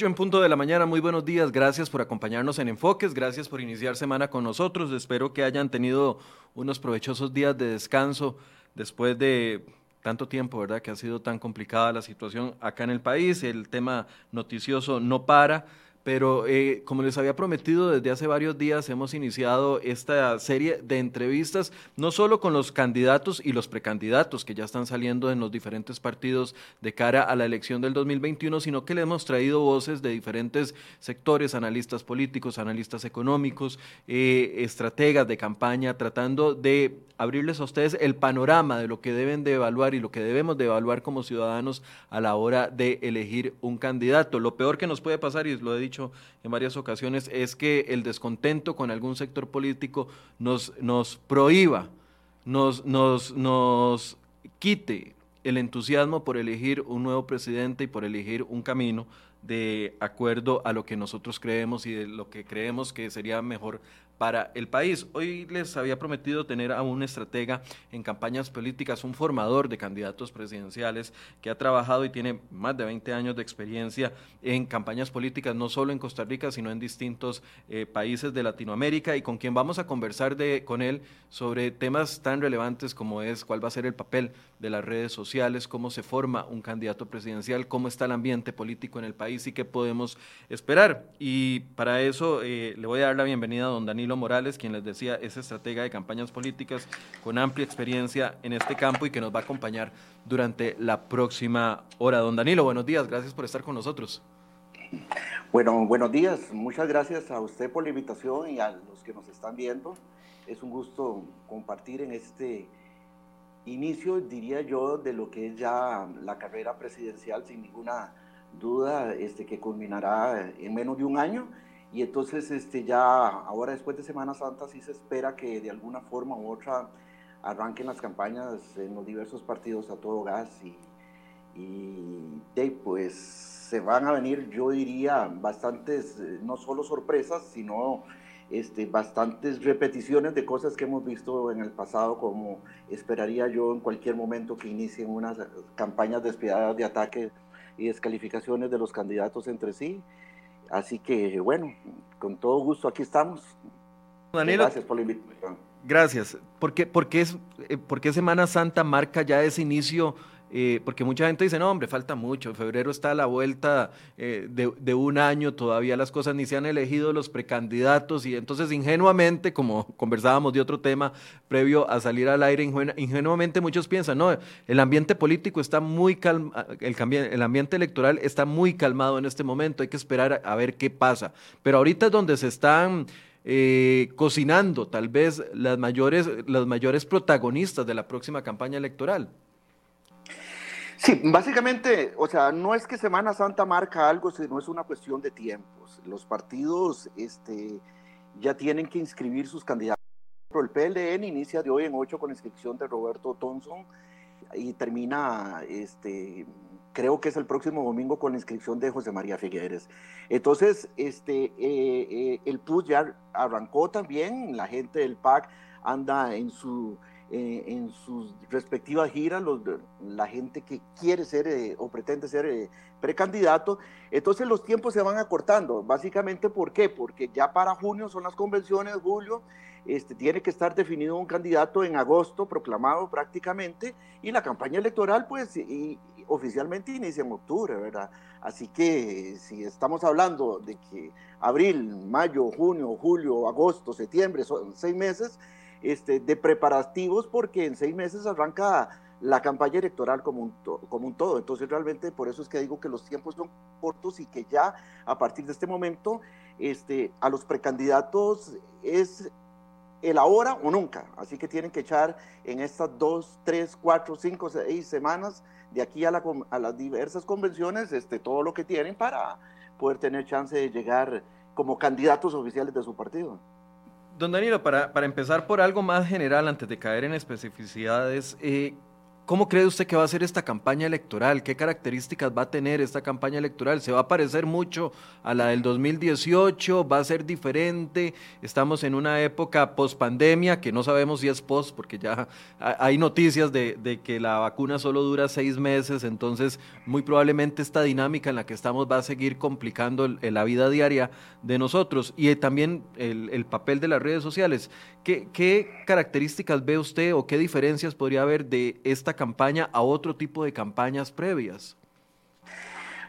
8 en punto de la mañana, muy buenos días, gracias por acompañarnos en Enfoques, gracias por iniciar semana con nosotros, espero que hayan tenido unos provechosos días de descanso después de tanto tiempo, ¿verdad? Que ha sido tan complicada la situación acá en el país, el tema noticioso no para. Pero eh, como les había prometido, desde hace varios días hemos iniciado esta serie de entrevistas, no solo con los candidatos y los precandidatos que ya están saliendo en los diferentes partidos de cara a la elección del 2021, sino que le hemos traído voces de diferentes sectores, analistas políticos, analistas económicos, eh, estrategas de campaña, tratando de abrirles a ustedes el panorama de lo que deben de evaluar y lo que debemos de evaluar como ciudadanos a la hora de elegir un candidato. Lo peor que nos puede pasar, y lo he dicho en varias ocasiones, es que el descontento con algún sector político nos, nos prohíba, nos, nos, nos quite el entusiasmo por elegir un nuevo presidente y por elegir un camino de acuerdo a lo que nosotros creemos y de lo que creemos que sería mejor para el país. Hoy les había prometido tener a un estratega en campañas políticas, un formador de candidatos presidenciales que ha trabajado y tiene más de 20 años de experiencia en campañas políticas, no solo en Costa Rica, sino en distintos eh, países de Latinoamérica y con quien vamos a conversar de, con él sobre temas tan relevantes como es cuál va a ser el papel de las redes sociales, cómo se forma un candidato presidencial, cómo está el ambiente político en el país y qué podemos esperar. Y para eso eh, le voy a dar la bienvenida a don Danilo Morales, quien les decía es estratega de campañas políticas con amplia experiencia en este campo y que nos va a acompañar durante la próxima hora. Don Danilo, buenos días, gracias por estar con nosotros. Bueno, buenos días, muchas gracias a usted por la invitación y a los que nos están viendo. Es un gusto compartir en este inicio, diría yo, de lo que es ya la carrera presidencial, sin ninguna duda, este, que culminará en menos de un año y entonces este, ya ahora después de Semana Santa sí se espera que de alguna forma u otra arranquen las campañas en los diversos partidos a todo gas y, y pues se van a venir, yo diría, bastantes, eh, no solo sorpresas, sino este, bastantes repeticiones de cosas que hemos visto en el pasado, como esperaría yo en cualquier momento que inicien unas campañas despiadadas de ataque y descalificaciones de los candidatos entre sí. Así que bueno, con todo gusto aquí estamos. gracias por la invitación. Gracias. ¿Por qué, es, eh, ¿Por qué Semana Santa marca ya ese inicio eh, porque mucha gente dice, no, hombre, falta mucho, febrero está a la vuelta eh, de, un año, todavía las cosas ni se han elegido los precandidatos y entonces ingenuamente, como conversábamos de otro tema previo a salir al aire, ingenuamente muchos piensan, no, el ambiente político está muy calmado, el, el, ambiente electoral está muy calmado en este momento, hay que esperar a, ver qué pasa, pero ahorita es donde se están... Eh, cocinando tal vez las mayores, las mayores protagonistas de la próxima campaña electoral. Sí, básicamente, o sea, no es que Semana Santa marca algo, sino es una cuestión de tiempos. Los partidos este, ya tienen que inscribir sus candidatos. El PLN inicia de hoy en 8 con inscripción de Roberto Thompson y termina, este, creo que es el próximo domingo con la inscripción de José María Figueres. Entonces, este, eh, eh, el PUS ya arrancó también, la gente del PAC anda en su eh, en sus respectivas giras, los, la gente que quiere ser eh, o pretende ser eh, precandidato, entonces los tiempos se van acortando. Básicamente, ¿por qué? Porque ya para junio son las convenciones, julio, este, tiene que estar definido un candidato en agosto, proclamado prácticamente, y la campaña electoral, pues, y, oficialmente inicia en octubre, ¿verdad? Así que si estamos hablando de que abril, mayo, junio, julio, agosto, septiembre, son seis meses, este, de preparativos porque en seis meses arranca la campaña electoral como un, como un todo. Entonces realmente por eso es que digo que los tiempos son cortos y que ya a partir de este momento este, a los precandidatos es el ahora o nunca. Así que tienen que echar en estas dos, tres, cuatro, cinco, seis semanas de aquí a, a las diversas convenciones este, todo lo que tienen para poder tener chance de llegar como candidatos oficiales de su partido. Don Danilo, para, para, empezar por algo más general, antes de caer en especificidades, eh, ¿Cómo cree usted que va a ser esta campaña electoral? ¿Qué características va a tener esta campaña electoral? ¿Se va a parecer mucho a la del 2018? ¿Va a ser diferente? Estamos en una época post pandemia, que no sabemos si es post, porque ya hay noticias de, que la vacuna solo dura seis meses, entonces muy probablemente esta dinámica en la que estamos va a seguir complicando la vida diaria de nosotros y también el, papel de las redes sociales. ¿Qué, ¿Qué características ve usted o qué diferencias podría haber de esta campaña a otro tipo de campañas previas?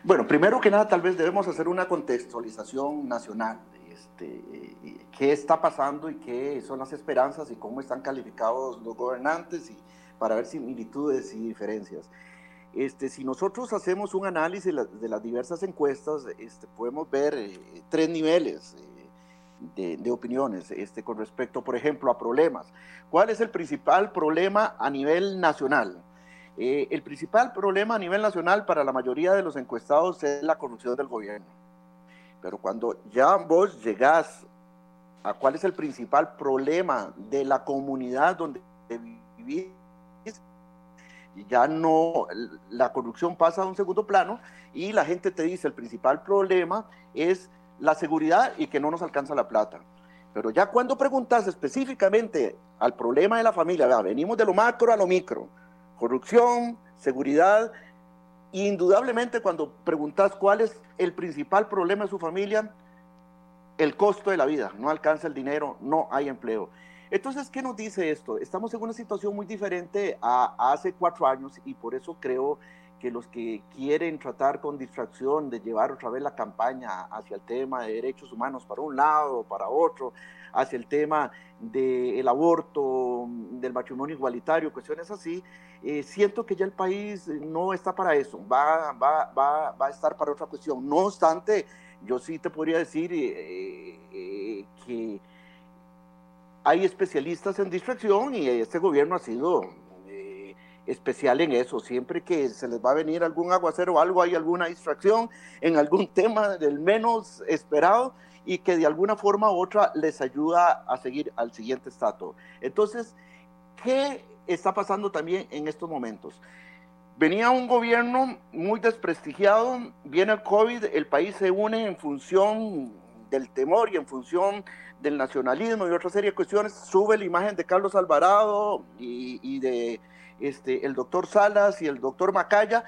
Bueno, primero que nada, tal vez debemos hacer una contextualización nacional. Este, ¿Qué está pasando y qué son las esperanzas y cómo están calificados los gobernantes y para ver similitudes y diferencias? Este, si nosotros hacemos un análisis de, las diversas encuestas, este, podemos ver eh, tres niveles eh, de, opiniones este, con respecto, por ejemplo, a problemas. ¿Cuál es el principal problema a nivel nacional? Eh, el principal problema a nivel nacional para la mayoría de los encuestados es la corrupción del gobierno. Pero cuando ya vos llegás a cuál es el principal problema de la comunidad donde vivís, ya no, la corrupción pasa a un segundo plano y la gente te dice el principal problema es la seguridad y que no nos alcanza la plata. Pero ya cuando preguntas específicamente al problema de la familia, venimos de lo macro a lo micro, corrupción, seguridad, indudablemente cuando preguntas cuál es el principal problema de su familia, el costo de la vida, no alcanza el dinero, no hay empleo. Entonces, ¿qué nos dice esto? Estamos en una situación muy diferente a, hace cuatro años y por eso creo que los que quieren tratar con distracción de llevar otra vez la campaña hacia el tema de derechos humanos para un lado, para otro, hacia el tema del aborto, del matrimonio igualitario, cuestiones así, eh, siento que ya el país no está para eso, va, va, va, va, a estar para otra cuestión. No obstante, yo sí te podría decir eh, eh, que hay especialistas en distracción y este gobierno ha sido especial en eso. Siempre que se les va a venir algún aguacero o algo, hay alguna distracción en algún tema del menos esperado y que de alguna forma u otra les ayuda a seguir al siguiente estatus. Entonces, ¿qué está pasando también en estos momentos? Venía un gobierno muy desprestigiado, viene el COVID, el país se une en función del temor y en función del nacionalismo y otra serie de cuestiones, sube la imagen de Carlos Alvarado y, de este, el doctor Salas y el doctor Macaya.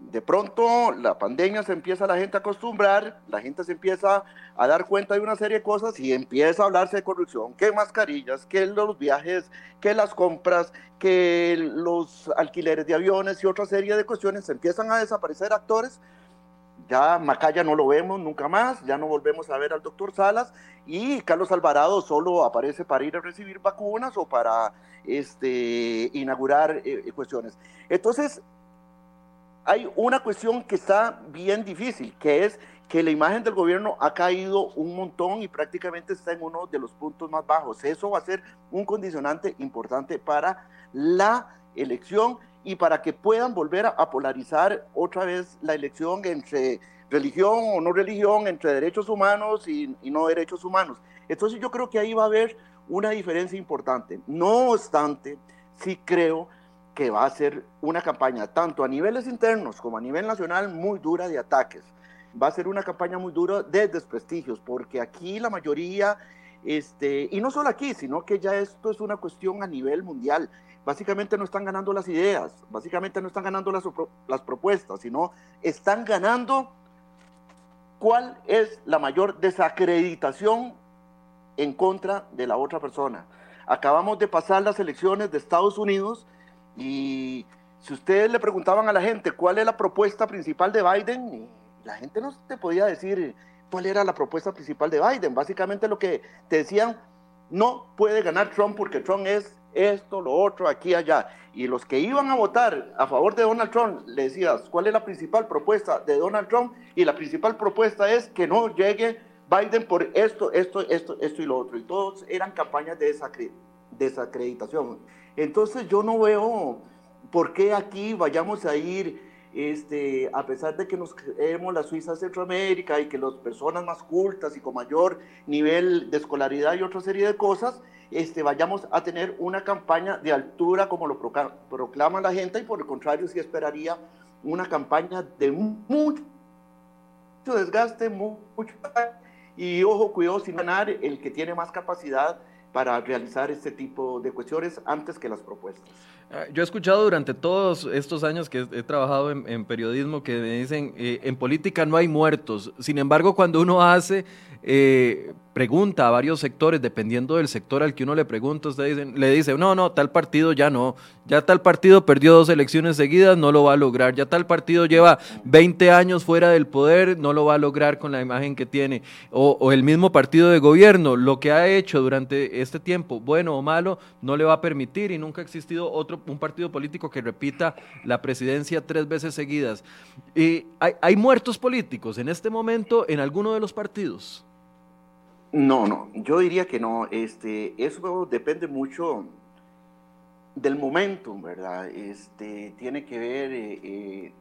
De pronto la pandemia se empieza la gente a acostumbrar, la gente se empieza a dar cuenta de una serie de cosas y empieza a hablarse de corrupción, que mascarillas, que los viajes, que las compras, que los alquileres de aviones y otra serie de cuestiones, empiezan a desaparecer actores ya Macaya no lo vemos nunca más, ya no volvemos a ver al doctor Salas y Carlos Alvarado solo aparece para ir a recibir vacunas o para este, inaugurar eh, eh, cuestiones. Entonces, hay una cuestión que está bien difícil, que es que la imagen del gobierno ha caído un montón y prácticamente está en uno de los puntos más bajos. Eso va a ser un condicionante importante para la elección y para que puedan volver a, polarizar otra vez la elección entre religión o no religión, entre derechos humanos y, no derechos humanos. Entonces yo creo que ahí va a haber una diferencia importante. No obstante, sí creo que va a ser una campaña tanto a niveles internos como a nivel nacional muy dura de ataques. Va a ser una campaña muy dura de desprestigios, porque aquí la mayoría, este, y no solo aquí, sino que ya esto es una cuestión a nivel mundial básicamente no están ganando las ideas, básicamente no están ganando las, las propuestas, sino están ganando cuál es la mayor desacreditación en contra de la otra persona. Acabamos de pasar las elecciones de Estados Unidos y si ustedes le preguntaban a la gente cuál es la propuesta principal de Biden, la gente no te podía decir cuál era la propuesta principal de Biden. Básicamente lo que te decían, no puede ganar Trump porque Trump es esto, lo otro, aquí, allá. Y los que iban a votar a favor de Donald Trump, le decías, ¿cuál es la principal propuesta de Donald Trump? Y la principal propuesta es que no llegue Biden por esto, esto, esto, esto y lo otro. Y todos eran campañas de desacreditación. Entonces yo no veo por qué aquí vayamos a ir este, a pesar de que nos creemos la Suiza Centroamérica y que las personas más cultas y con mayor nivel de escolaridad y otra serie de cosas, este, vayamos a tener una campaña de altura como lo proclama la gente y por el contrario sí esperaría una campaña de mucho desgaste, mucho y ojo, cuidado sin ganar el que tiene más capacidad para realizar este tipo de cuestiones antes que las propuestas. Ah, yo he escuchado durante todos estos años que he trabajado en, periodismo que me dicen, eh, en política no hay muertos. Sin embargo, cuando uno hace eh, pregunta a varios sectores, dependiendo del sector al que uno le pregunta, usted le dice, no, no, tal partido ya no, ya tal partido perdió dos elecciones seguidas, no lo va a lograr, ya tal partido lleva 20 años fuera del poder, no lo va a lograr con la imagen que tiene, o, el mismo partido de gobierno, lo que ha hecho durante este tiempo, bueno o malo, no le va a permitir y nunca ha existido otro, un partido político que repita la presidencia tres veces seguidas. Y hay, hay muertos políticos en este momento en alguno de los partidos. No, no, yo diría que no. Este, eso depende mucho del momento, ¿verdad? Este, tiene que ver eh, eh,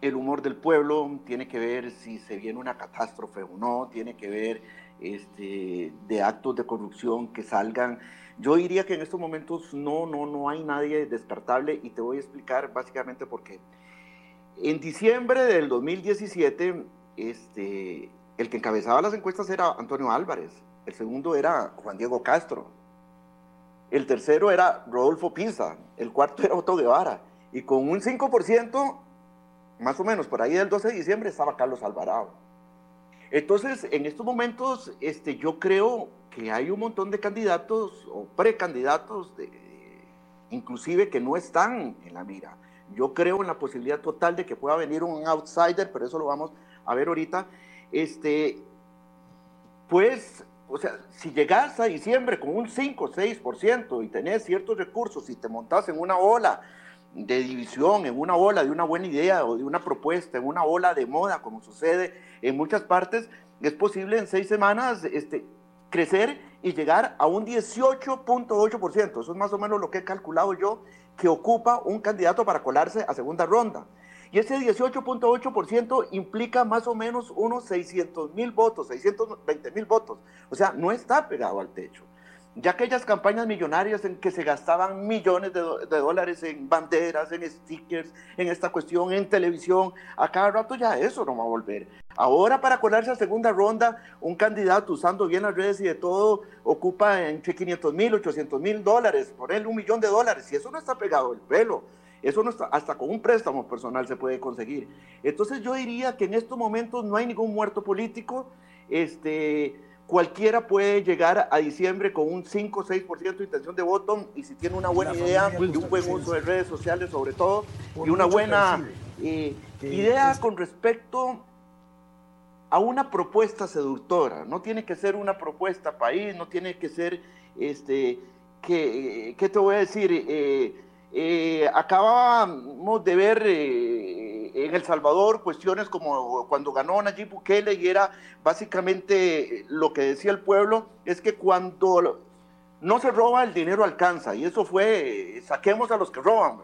el humor del pueblo, tiene que ver si se viene una catástrofe o no, tiene que ver este, de actos de corrupción que salgan. Yo diría que en estos momentos no, no, no hay nadie descartable y te voy a explicar básicamente por qué. En diciembre del 2017, este, el que encabezaba las encuestas era Antonio Álvarez, el segundo era Juan Diego Castro, el tercero era Rodolfo Pisa, el cuarto era Otto Guevara, y con un 5%, más o menos por ahí del 12 de diciembre, estaba Carlos Alvarado. Entonces, en estos momentos, este, yo creo que hay un montón de candidatos o precandidatos, inclusive que no están en la mira. Yo creo en la posibilidad total de que pueda venir un outsider, pero eso lo vamos a ver ahorita este, pues, o sea, si llegas a diciembre con un 5 o 6% y tenés ciertos recursos y te montas en una ola de división, en una ola de una buena idea o de una propuesta, en una ola de moda, como sucede en muchas partes, es posible en seis semanas este, crecer y llegar a un 18.8%. Eso es más o menos lo que he calculado yo que ocupa un candidato para colarse a segunda ronda. Y ese 18.8% implica más o menos unos 600 mil votos, 620 mil votos. O sea, no está pegado al techo. Ya aquellas campañas millonarias en que se gastaban millones de, dólares en banderas, en stickers, en esta cuestión, en televisión, a cada rato ya eso no va a volver. Ahora para colarse a segunda ronda, un candidato usando bien las redes y de todo ocupa entre 500 mil, 800 mil dólares, por él un millón de dólares, y eso no está pegado al pelo. Eso no está, hasta con un préstamo personal se puede conseguir. Entonces yo diría que en estos momentos no hay ningún muerto político. Este, cualquiera puede llegar a diciembre con un 5 o 6% de intención de voto y si tiene una buena idea y un buen uso de redes sociales sobre todo y una buena eh, idea con respecto a una propuesta seductora. No tiene que ser una propuesta país, no tiene que ser, este, que, ¿qué te voy a decir? Eh, eh, acabamos de ver eh, en El Salvador cuestiones como cuando ganó Nayib Bukele y era básicamente lo que decía el pueblo, es que cuando no se roba el dinero alcanza. Y eso fue saquemos a los que roban,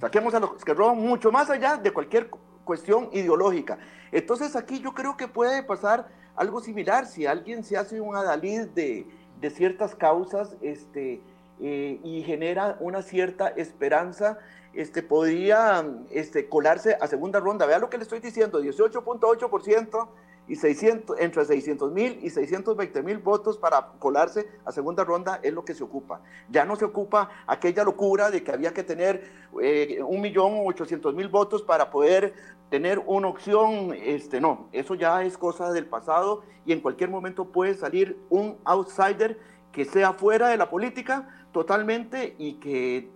saquemos a los que roban mucho más allá de cualquier cuestión ideológica. Entonces aquí yo creo que puede pasar algo similar. Si alguien se hace un adalid de, de ciertas causas, este, eh, y genera una cierta esperanza, este, podría este, colarse a segunda ronda. Vea lo que le estoy diciendo, 18.8% y 600, entre 600 mil y 620 mil votos para colarse a segunda ronda es lo que se ocupa. Ya no se ocupa aquella locura de que había que tener eh, un millón ochocientos mil votos para poder tener una opción. Este, no, eso ya es cosa del pasado y en cualquier momento puede salir un outsider que sea fuera de la política totalmente y que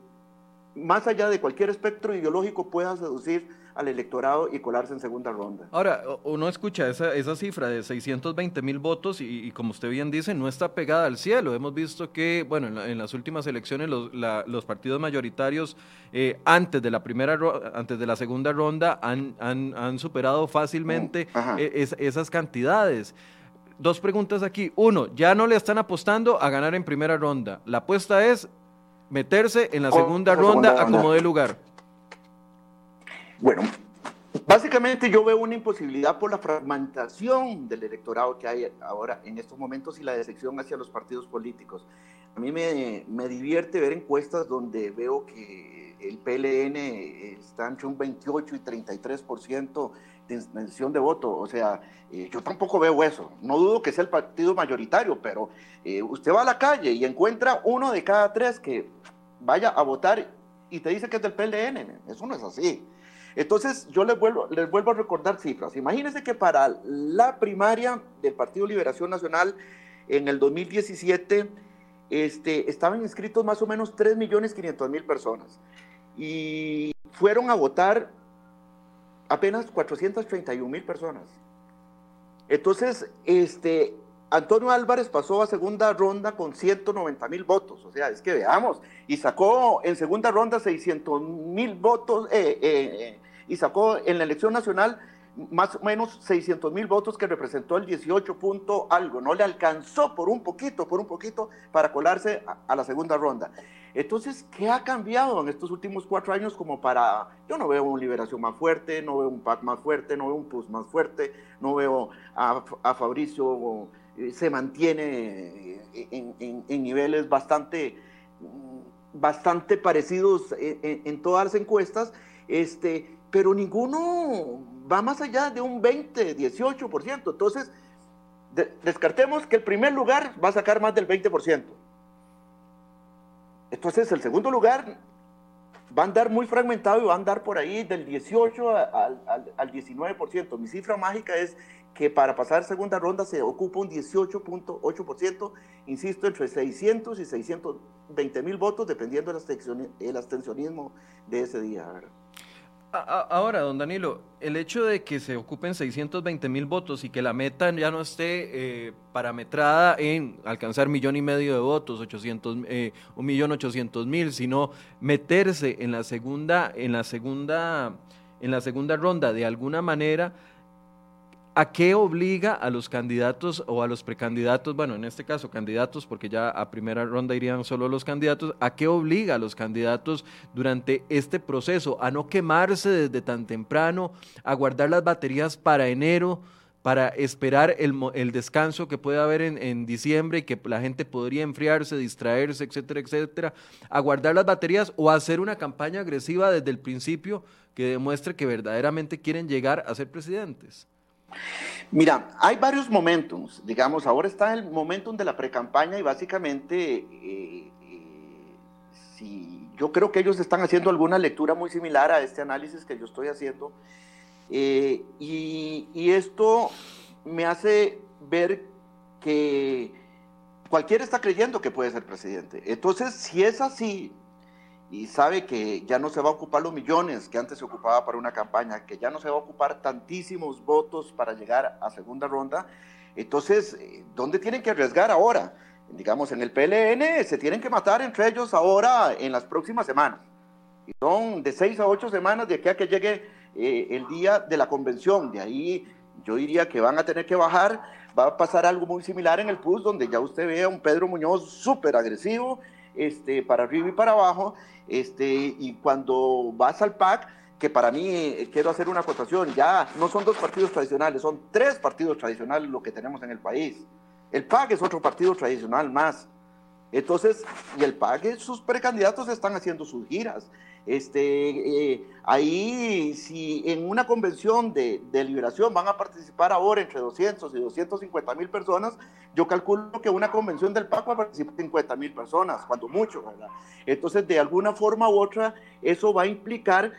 más allá de cualquier espectro ideológico pueda seducir al electorado y colarse en segunda ronda. Ahora, uno escucha esa, esa cifra de 620 mil votos y, como usted bien dice, no está pegada al cielo. Hemos visto que, bueno, en, las últimas elecciones los, los partidos mayoritarios eh, antes de la primera, antes de la segunda ronda han, han, han superado fácilmente mm, e, esas cantidades dos preguntas aquí. Uno, ya no le están apostando a ganar en primera ronda. La apuesta es meterse en la segunda ronda a como dé lugar. Bueno, básicamente yo veo una imposibilidad por la fragmentación del electorado que hay ahora en estos momentos y la decepción hacia los partidos políticos. A mí me, me divierte ver encuestas donde veo que el PLN está entre un 28 y 33% de intención de voto. O sea, eh, yo tampoco veo eso. No dudo que sea el partido mayoritario, pero eh, usted va a la calle y encuentra uno de cada tres que vaya a votar y te dice que es del PLN. Eso no es así. Entonces, yo les vuelvo, les vuelvo a recordar cifras. Imagínense que para la primaria del Partido Liberación Nacional en el 2017 este, estaban inscritos más o menos 3.500.000 personas y fueron a votar apenas 431 mil personas. Entonces, este, Antonio Álvarez pasó a segunda ronda con 190 mil votos. O sea, es que veamos, y sacó en segunda ronda 600 mil votos, eh, eh, eh, y sacó en la elección nacional más o menos 600 mil votos que representó el 18 punto algo. No le alcanzó por un poquito, por un poquito para colarse a la segunda ronda. Entonces, ¿qué ha cambiado en estos últimos cuatro años como para, yo no veo una liberación más fuerte, no veo un PAC más fuerte, no veo un PUS más fuerte, no veo a, Fabricio, eh, se mantiene en, niveles bastante, bastante parecidos en, todas las encuestas, este, pero ninguno va más allá de un 20, 18%. Entonces, descartemos que el primer lugar va a sacar más del 20%. Entonces, el segundo lugar va a andar muy fragmentado y va a andar por ahí del 18 al, al, 19%. Mi cifra mágica es que para pasar segunda ronda se ocupa un 18.8%, insisto, entre 600 y 620 mil votos, dependiendo del abstencionismo de ese día. Ahora, don Danilo, el hecho de que se ocupen 620 mil votos y que la meta ya no esté eh, parametrada en alcanzar millón y medio de votos, 800, eh, un millón ochocientos mil, sino meterse en la segunda, en la segunda, en la segunda ronda de alguna manera ¿A qué obliga a los candidatos o a los precandidatos, bueno, en este caso candidatos, porque ya a primera ronda irían solo los candidatos, ¿a qué obliga a los candidatos durante este proceso? A no quemarse desde tan temprano, a guardar las baterías para enero, para esperar el, descanso que puede haber en, en, diciembre y que la gente podría enfriarse, distraerse, etcétera, etcétera, a guardar las baterías o hacer una campaña agresiva desde el principio que demuestre que verdaderamente quieren llegar a ser presidentes. Mira, hay varios momentos, digamos, ahora está el momentum de la precampaña y básicamente, eh, eh, si yo creo que ellos están haciendo alguna lectura muy similar a este análisis que yo estoy haciendo, eh, y, y esto me hace ver que cualquiera está creyendo que puede ser presidente. Entonces, si es así, y sabe que ya no se va a ocupar los millones que antes se ocupaba para una campaña, que ya no se va a ocupar tantísimos votos para llegar a segunda ronda, entonces, eh, ¿dónde tienen que arriesgar ahora? Digamos, en el PLN se tienen que matar entre ellos ahora en las próximas semanas. Y son de seis a ocho semanas de aquí a que llegue eh, el día de la convención. De ahí yo diría que van a tener que bajar. Va a pasar algo muy similar en el PUS, donde ya usted ve a un Pedro Muñoz súper agresivo, este, para arriba y para abajo, este, y cuando vas al PAC, que para mí, eh, quiero hacer una acotación, ya no son dos partidos tradicionales, son tres partidos tradicionales lo que tenemos en el país. El PAC es otro partido tradicional más. Entonces, y el PAC, sus precandidatos están haciendo sus giras. Este, eh, ahí, si en una convención de, de, liberación van a participar ahora entre 200 y 250 mil personas, yo calculo que una convención del PAC va a participar 50 mil personas, cuando mucho, ¿verdad? Entonces, de alguna forma u otra, eso va a implicar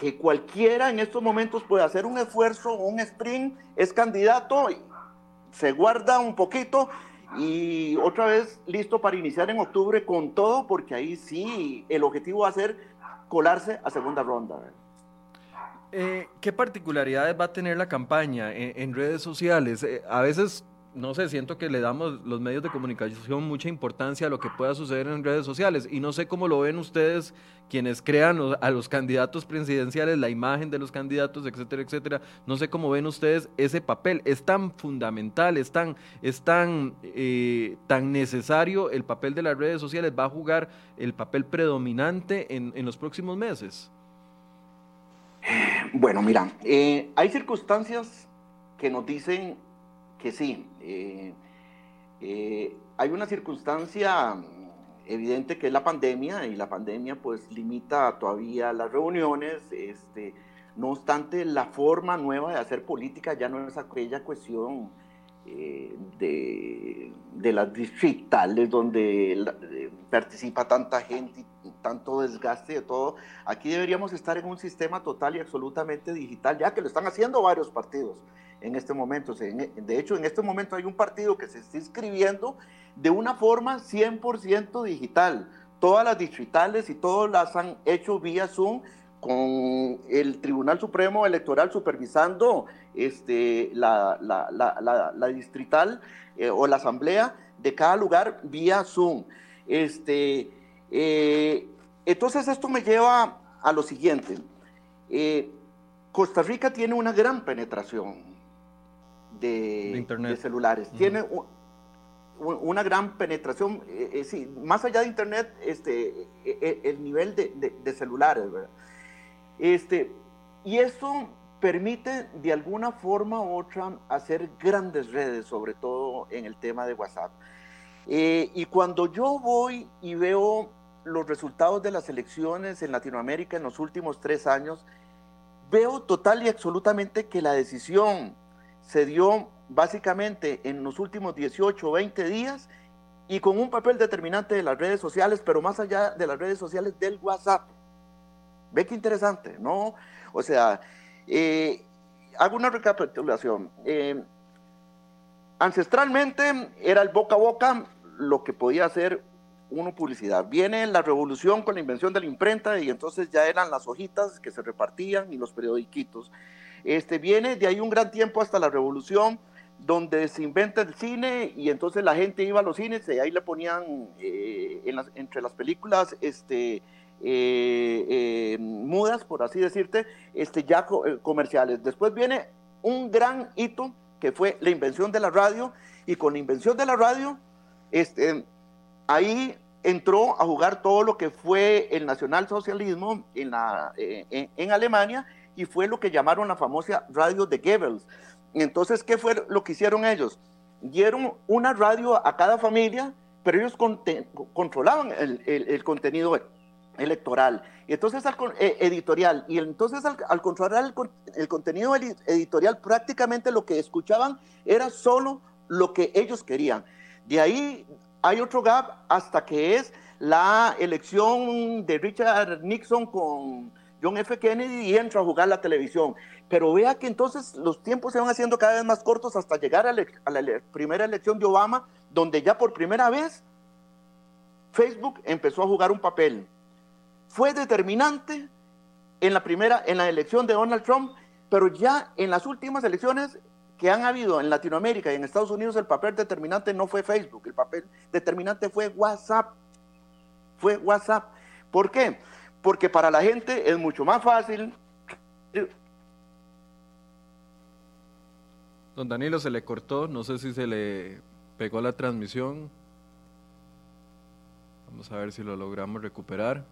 que cualquiera en estos momentos puede hacer un esfuerzo, un sprint, es candidato, se guarda un poquito y otra vez listo para iniciar en octubre con todo, porque ahí sí el objetivo va a ser colarse a segunda ronda. Eh, ¿Qué particularidades va a tener la campaña en, redes sociales? Eh, a veces, no sé, siento que le damos los medios de comunicación mucha importancia a lo que pueda suceder en redes sociales y no sé cómo lo ven ustedes quienes crean a los candidatos presidenciales, la imagen de los candidatos, etcétera, etcétera. No sé cómo ven ustedes ese papel. Es tan fundamental, es tan, es tan, eh, tan necesario el papel de las redes sociales. ¿Va a jugar el papel predominante en, en los próximos meses? Bueno, mira, eh, hay circunstancias que nos dicen que sí. Eh, eh, hay una circunstancia evidente que es la pandemia y la pandemia pues limita todavía las reuniones. Este, no obstante, la forma nueva de hacer política ya no es aquella cuestión eh, de, de, las distritales donde eh, participa tanta gente, tanto desgaste de todo. Aquí deberíamos estar en un sistema total y absolutamente digital, ya que lo están haciendo varios partidos en este momento. De hecho, en este momento hay un partido que se está inscribiendo de una forma 100% digital. Todas las distritales y todas las han hecho vía Zoom con el Tribunal Supremo Electoral supervisando este, la distrital eh, o la asamblea de cada lugar vía Zoom. Este, eh, entonces esto me lleva a lo siguiente. Eh, Costa Rica tiene una gran penetración de, de celulares. Tiene una gran penetración, sí, más allá de Internet, este, e, e, el nivel de, de celulares, ¿verdad? Este, y eso permite de alguna forma u otra hacer grandes redes, sobre todo en el tema de WhatsApp. Eh, y cuando yo voy y veo los resultados de las elecciones en Latinoamérica en los últimos tres años, veo total y absolutamente que la decisión se dio básicamente en los últimos 18 o 20 días y con un papel determinante de las redes sociales, pero más allá de las redes sociales del WhatsApp. Ve qué interesante, ¿no? O sea, eh, hago una recapitulación. Eh, ancestralmente era el boca a boca lo que podía hacer uno publicidad. Viene la revolución con la invención de la imprenta y entonces ya eran las hojitas que se repartían y los periodiquitos. Este, viene de ahí un gran tiempo hasta la revolución donde se inventa el cine y entonces la gente iba a los cines y ahí le ponían eh, entre las películas este, eh, eh, mudas, por así decirte, este, ya comerciales. Después viene un gran hito que fue la invención de la radio y con la invención de la radio, este, ahí entró a jugar todo lo que fue el nacionalsocialismo en, la, en, Alemania y fue lo que llamaron la famosa radio de Goebbels. Entonces, ¿qué fue lo que hicieron ellos? Dieron una radio a cada familia, pero ellos controlaban el, el, el contenido electoral, entonces al, eh, editorial, y entonces al, controlar el, contenido editorial, prácticamente lo que escuchaban era solo lo que ellos querían. De ahí hay otro gap hasta que es la elección de Richard Nixon con John F. Kennedy y entra a jugar la televisión. Pero vea que entonces los tiempos se van haciendo cada vez más cortos hasta llegar a la primera elección de Obama, donde ya por primera vez Facebook empezó a jugar un papel fue determinante en la primera, en la elección de Donald Trump, pero ya en las últimas elecciones que han habido en Latinoamérica y en Estados Unidos, el papel determinante no fue Facebook, el papel determinante fue WhatsApp. Fue WhatsApp. ¿Por qué? Porque para la gente es mucho más fácil. Don Danilo se le cortó, no sé si se le pegó la transmisión. Vamos a ver si lo logramos recuperar.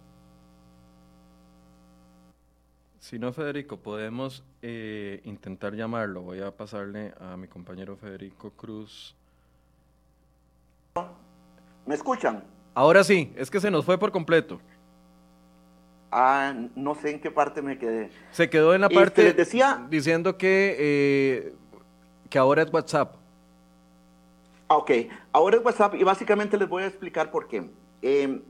Si no, Federico, podemos eh, intentar llamarlo. Voy a pasarle a mi compañero Federico Cruz. ¿Me escuchan? Ahora sí, es que se nos fue por completo. Ah, no sé en qué parte me quedé. Se quedó en la parte decía, diciendo que, eh, que ahora es WhatsApp. Ah, ok, ahora es WhatsApp y básicamente les voy a explicar por qué. Eh,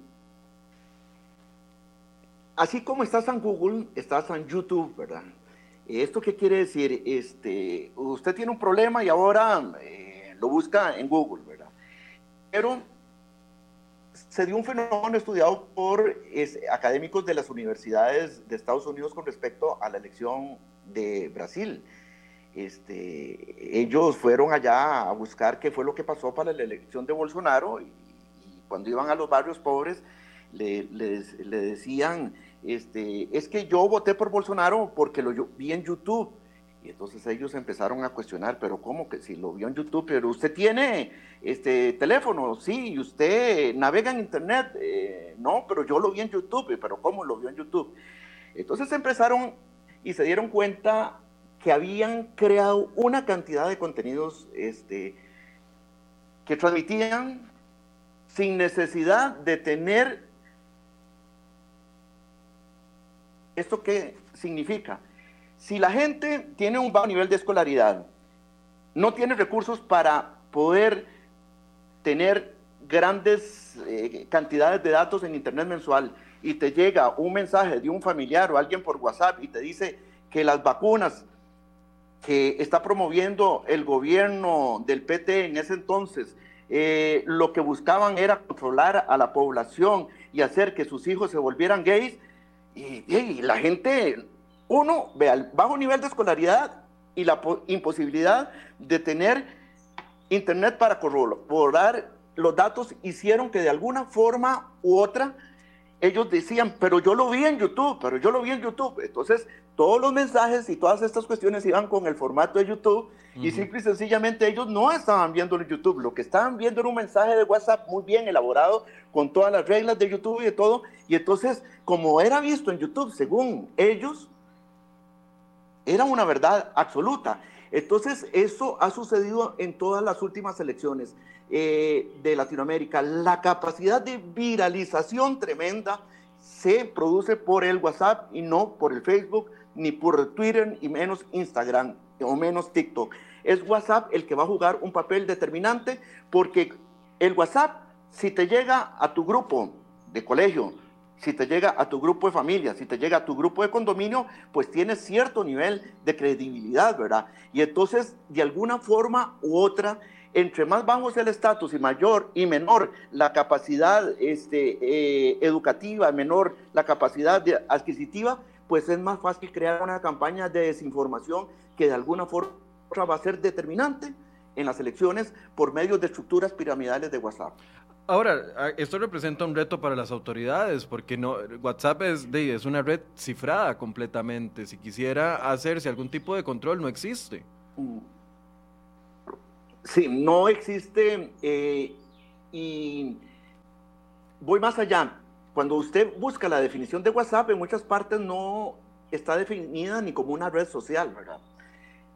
así como estás en Google, estás en YouTube, ¿verdad? ¿Esto qué quiere decir? Este, usted tiene un problema y ahora eh, lo busca en Google, ¿verdad? Pero se dio un fenómeno estudiado por académicos de las universidades de Estados Unidos con respecto a la elección de Brasil. Este, ellos fueron allá a buscar qué fue lo que pasó para la elección de Bolsonaro y, cuando iban a los barrios pobres le, le decían este, es que yo voté por Bolsonaro porque lo vi en YouTube. Y entonces ellos empezaron a cuestionar, pero ¿cómo que si lo vio en YouTube? Pero usted tiene este teléfono, sí, y usted navega en Internet, eh, no, pero yo lo vi en YouTube, pero ¿cómo lo vio en YouTube? Entonces empezaron y se dieron cuenta que habían creado una cantidad de contenidos este, que transmitían sin necesidad de tener... ¿Esto qué significa? Si la gente tiene un bajo nivel de escolaridad, no tiene recursos para poder tener grandes eh, cantidades de datos en Internet mensual y te llega un mensaje de un familiar o alguien por WhatsApp y te dice que las vacunas que está promoviendo el gobierno del PT en ese entonces, eh, lo que buscaban era controlar a la población y hacer que sus hijos se volvieran gays. Y, y la gente, uno, ve al bajo nivel de escolaridad y la imposibilidad de tener internet para corroborar los datos, hicieron que de alguna forma u otra ellos decían, pero yo lo vi en YouTube, pero yo lo vi en YouTube. Entonces, todos los mensajes y todas estas cuestiones iban con el formato de YouTube y simple y sencillamente ellos no estaban viendo en YouTube. Lo que estaban viendo era un mensaje de WhatsApp muy bien elaborado con todas las reglas de YouTube y de todo. Y entonces, como era visto en YouTube, según ellos, era una verdad absoluta. Entonces, eso ha sucedido en todas las últimas elecciones. Eh, de Latinoamérica. La capacidad de viralización tremenda se produce por el WhatsApp y no por el Facebook, ni por Twitter, y menos Instagram o menos TikTok. Es WhatsApp el que va a jugar un papel determinante porque el WhatsApp, si te llega a tu grupo de colegio, si te llega a tu grupo de familia, si te llega a tu grupo de condominio, pues tienes cierto nivel de credibilidad, ¿verdad? Y entonces, de alguna forma u otra, entre más bajo es el estatus y mayor y menor la capacidad este, eh, educativa, menor la capacidad adquisitiva, pues es más fácil crear una campaña de desinformación que de alguna forma va a ser determinante en las elecciones por medio de estructuras piramidales de WhatsApp. Ahora, esto representa un reto para las autoridades, porque no, WhatsApp es, es una red cifrada completamente. Si quisiera hacerse algún tipo de control, no existe. Mm. Sí, no existe eh, y voy más allá. Cuando usted busca la definición de WhatsApp, en muchas partes no está definida ni como una red social, ¿verdad?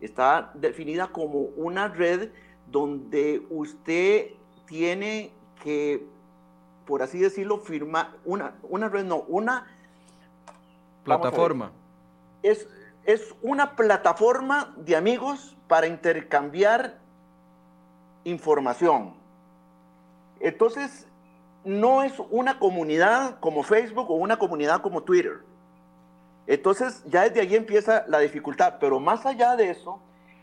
Está definida como una red donde usted tiene que, por así decirlo, firmar, una, una red, no, una... Plataforma. Es, es una plataforma de amigos para intercambiar información. Entonces, no es una comunidad como Facebook o una comunidad como Twitter. Entonces, ya desde ahí empieza la dificultad. Pero más allá de eso,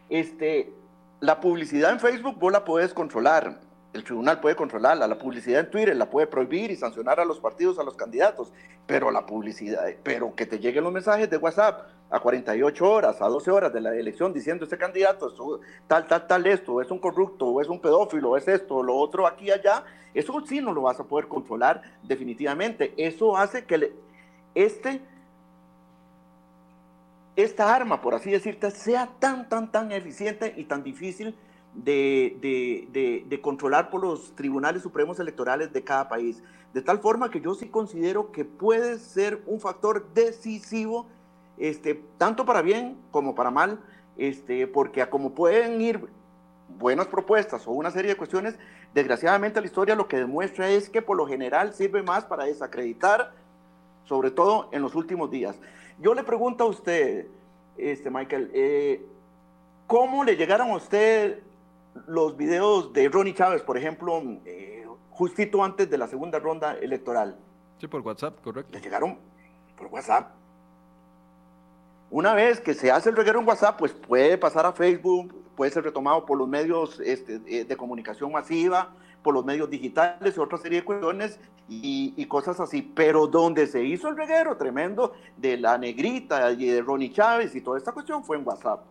este, la publicidad en Facebook vos la puedes controlar el tribunal puede controlarla, la publicidad en Twitter la puede prohibir y sancionar a los partidos, a los candidatos, pero la publicidad, pero que te lleguen los mensajes de WhatsApp a 48 horas, a 12 horas de la elección diciendo este candidato es tal, tal, tal esto, es un corrupto, es un pedófilo, es esto, lo otro aquí allá, eso sí no lo vas a poder controlar definitivamente. Eso hace que este esta arma, por así decirte, sea tan, tan, tan eficiente y tan difícil de, controlar por los tribunales supremos electorales de cada país. De tal forma que yo sí considero que puede ser un factor decisivo, este, tanto para bien como para mal, este, porque como pueden ir buenas propuestas o una serie de cuestiones, desgraciadamente la historia lo que demuestra es que por lo general sirve más para desacreditar, sobre todo en los últimos días. Yo le pregunto a usted, este, Michael, eh, ¿cómo le llegaron a usted los videos de Ronnie Chávez, por ejemplo, eh, justito antes de la segunda ronda electoral. Sí, por WhatsApp, correcto. Le llegaron por WhatsApp. Una vez que se hace el reguero en WhatsApp, pues puede pasar a Facebook, puede ser retomado por los medios este, de comunicación masiva, por los medios digitales y otra serie de cuestiones y, y, cosas así. Pero donde se hizo el reguero tremendo de la negrita y de Ronnie Chávez y toda esta cuestión fue en WhatsApp.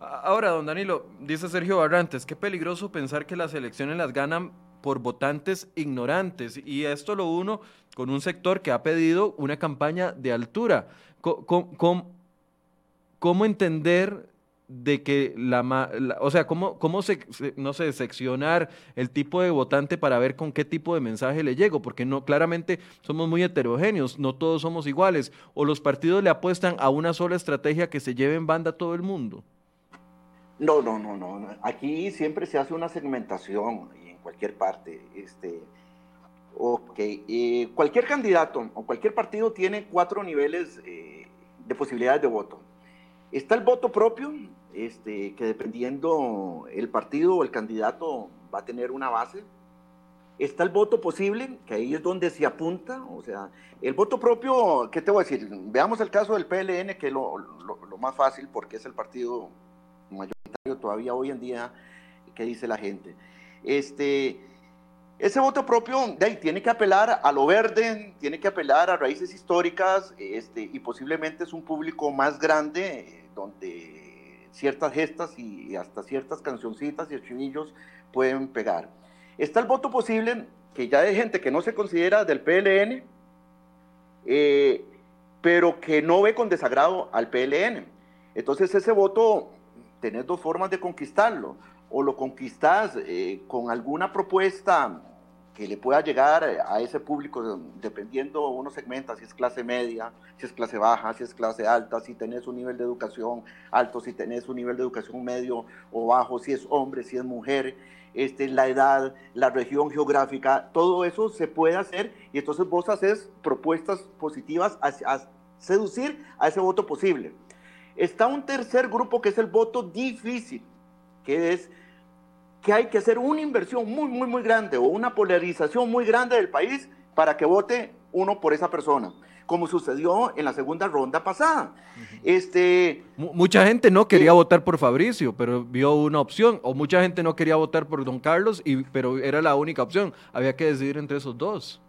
Ahora, don Danilo, dice Sergio Barrantes, qué peligroso pensar que las elecciones las ganan por votantes ignorantes. Y esto lo uno con un sector que ha pedido una campaña de altura. ¿Cómo, entender de que la, o sea, cómo, cómo se, no sé, seccionar el tipo de votante para ver con qué tipo de mensaje le llego, porque no, claramente somos muy heterogéneos, no todos somos iguales, o los partidos le apuestan a una sola estrategia que se lleve en banda todo el mundo. No, no, no, no. Aquí siempre se hace una segmentación en cualquier parte. Este, ok, eh, cualquier candidato o cualquier partido tiene cuatro niveles eh, de posibilidades de voto. Está el voto propio, este, que dependiendo el partido o el candidato va a tener una base. Está el voto posible, que ahí es donde se apunta. O sea, el voto propio, ¿qué te voy a decir? Veamos el caso del PLN, que es lo, lo más fácil porque es el partido mayoritario todavía hoy en día que dice la gente. Este, ese voto propio de ahí, tiene que apelar a lo verde, tiene que apelar a raíces históricas este, y posiblemente es un público más grande donde ciertas gestas y hasta ciertas cancioncitas y estribillos pueden pegar. Está el voto posible, que ya hay gente que no se considera del PLN, eh, pero que no ve con desagrado al PLN. Entonces ese voto tenés dos formas de conquistarlo. O lo conquistas eh, con alguna propuesta que le pueda llegar a ese público, dependiendo uno segmenta, si es clase media, si es clase baja, si es clase alta, si tenés un nivel de educación alto, si tenés un nivel de educación medio o bajo, si es hombre, si es mujer, este, la edad, la región geográfica, todo eso se puede hacer y entonces vos haces propuestas positivas a seducir a ese voto posible. Está un tercer grupo que es el voto difícil, que es que hay que hacer una inversión muy, muy, muy grande o una polarización muy grande del país para que vote uno por esa persona, como sucedió en la segunda ronda pasada. este, mucha gente no quería votar por Fabricio, pero vio una opción, o mucha gente no quería votar por Don Carlos, y, pero era la única opción. Había que decidir entre esos dos.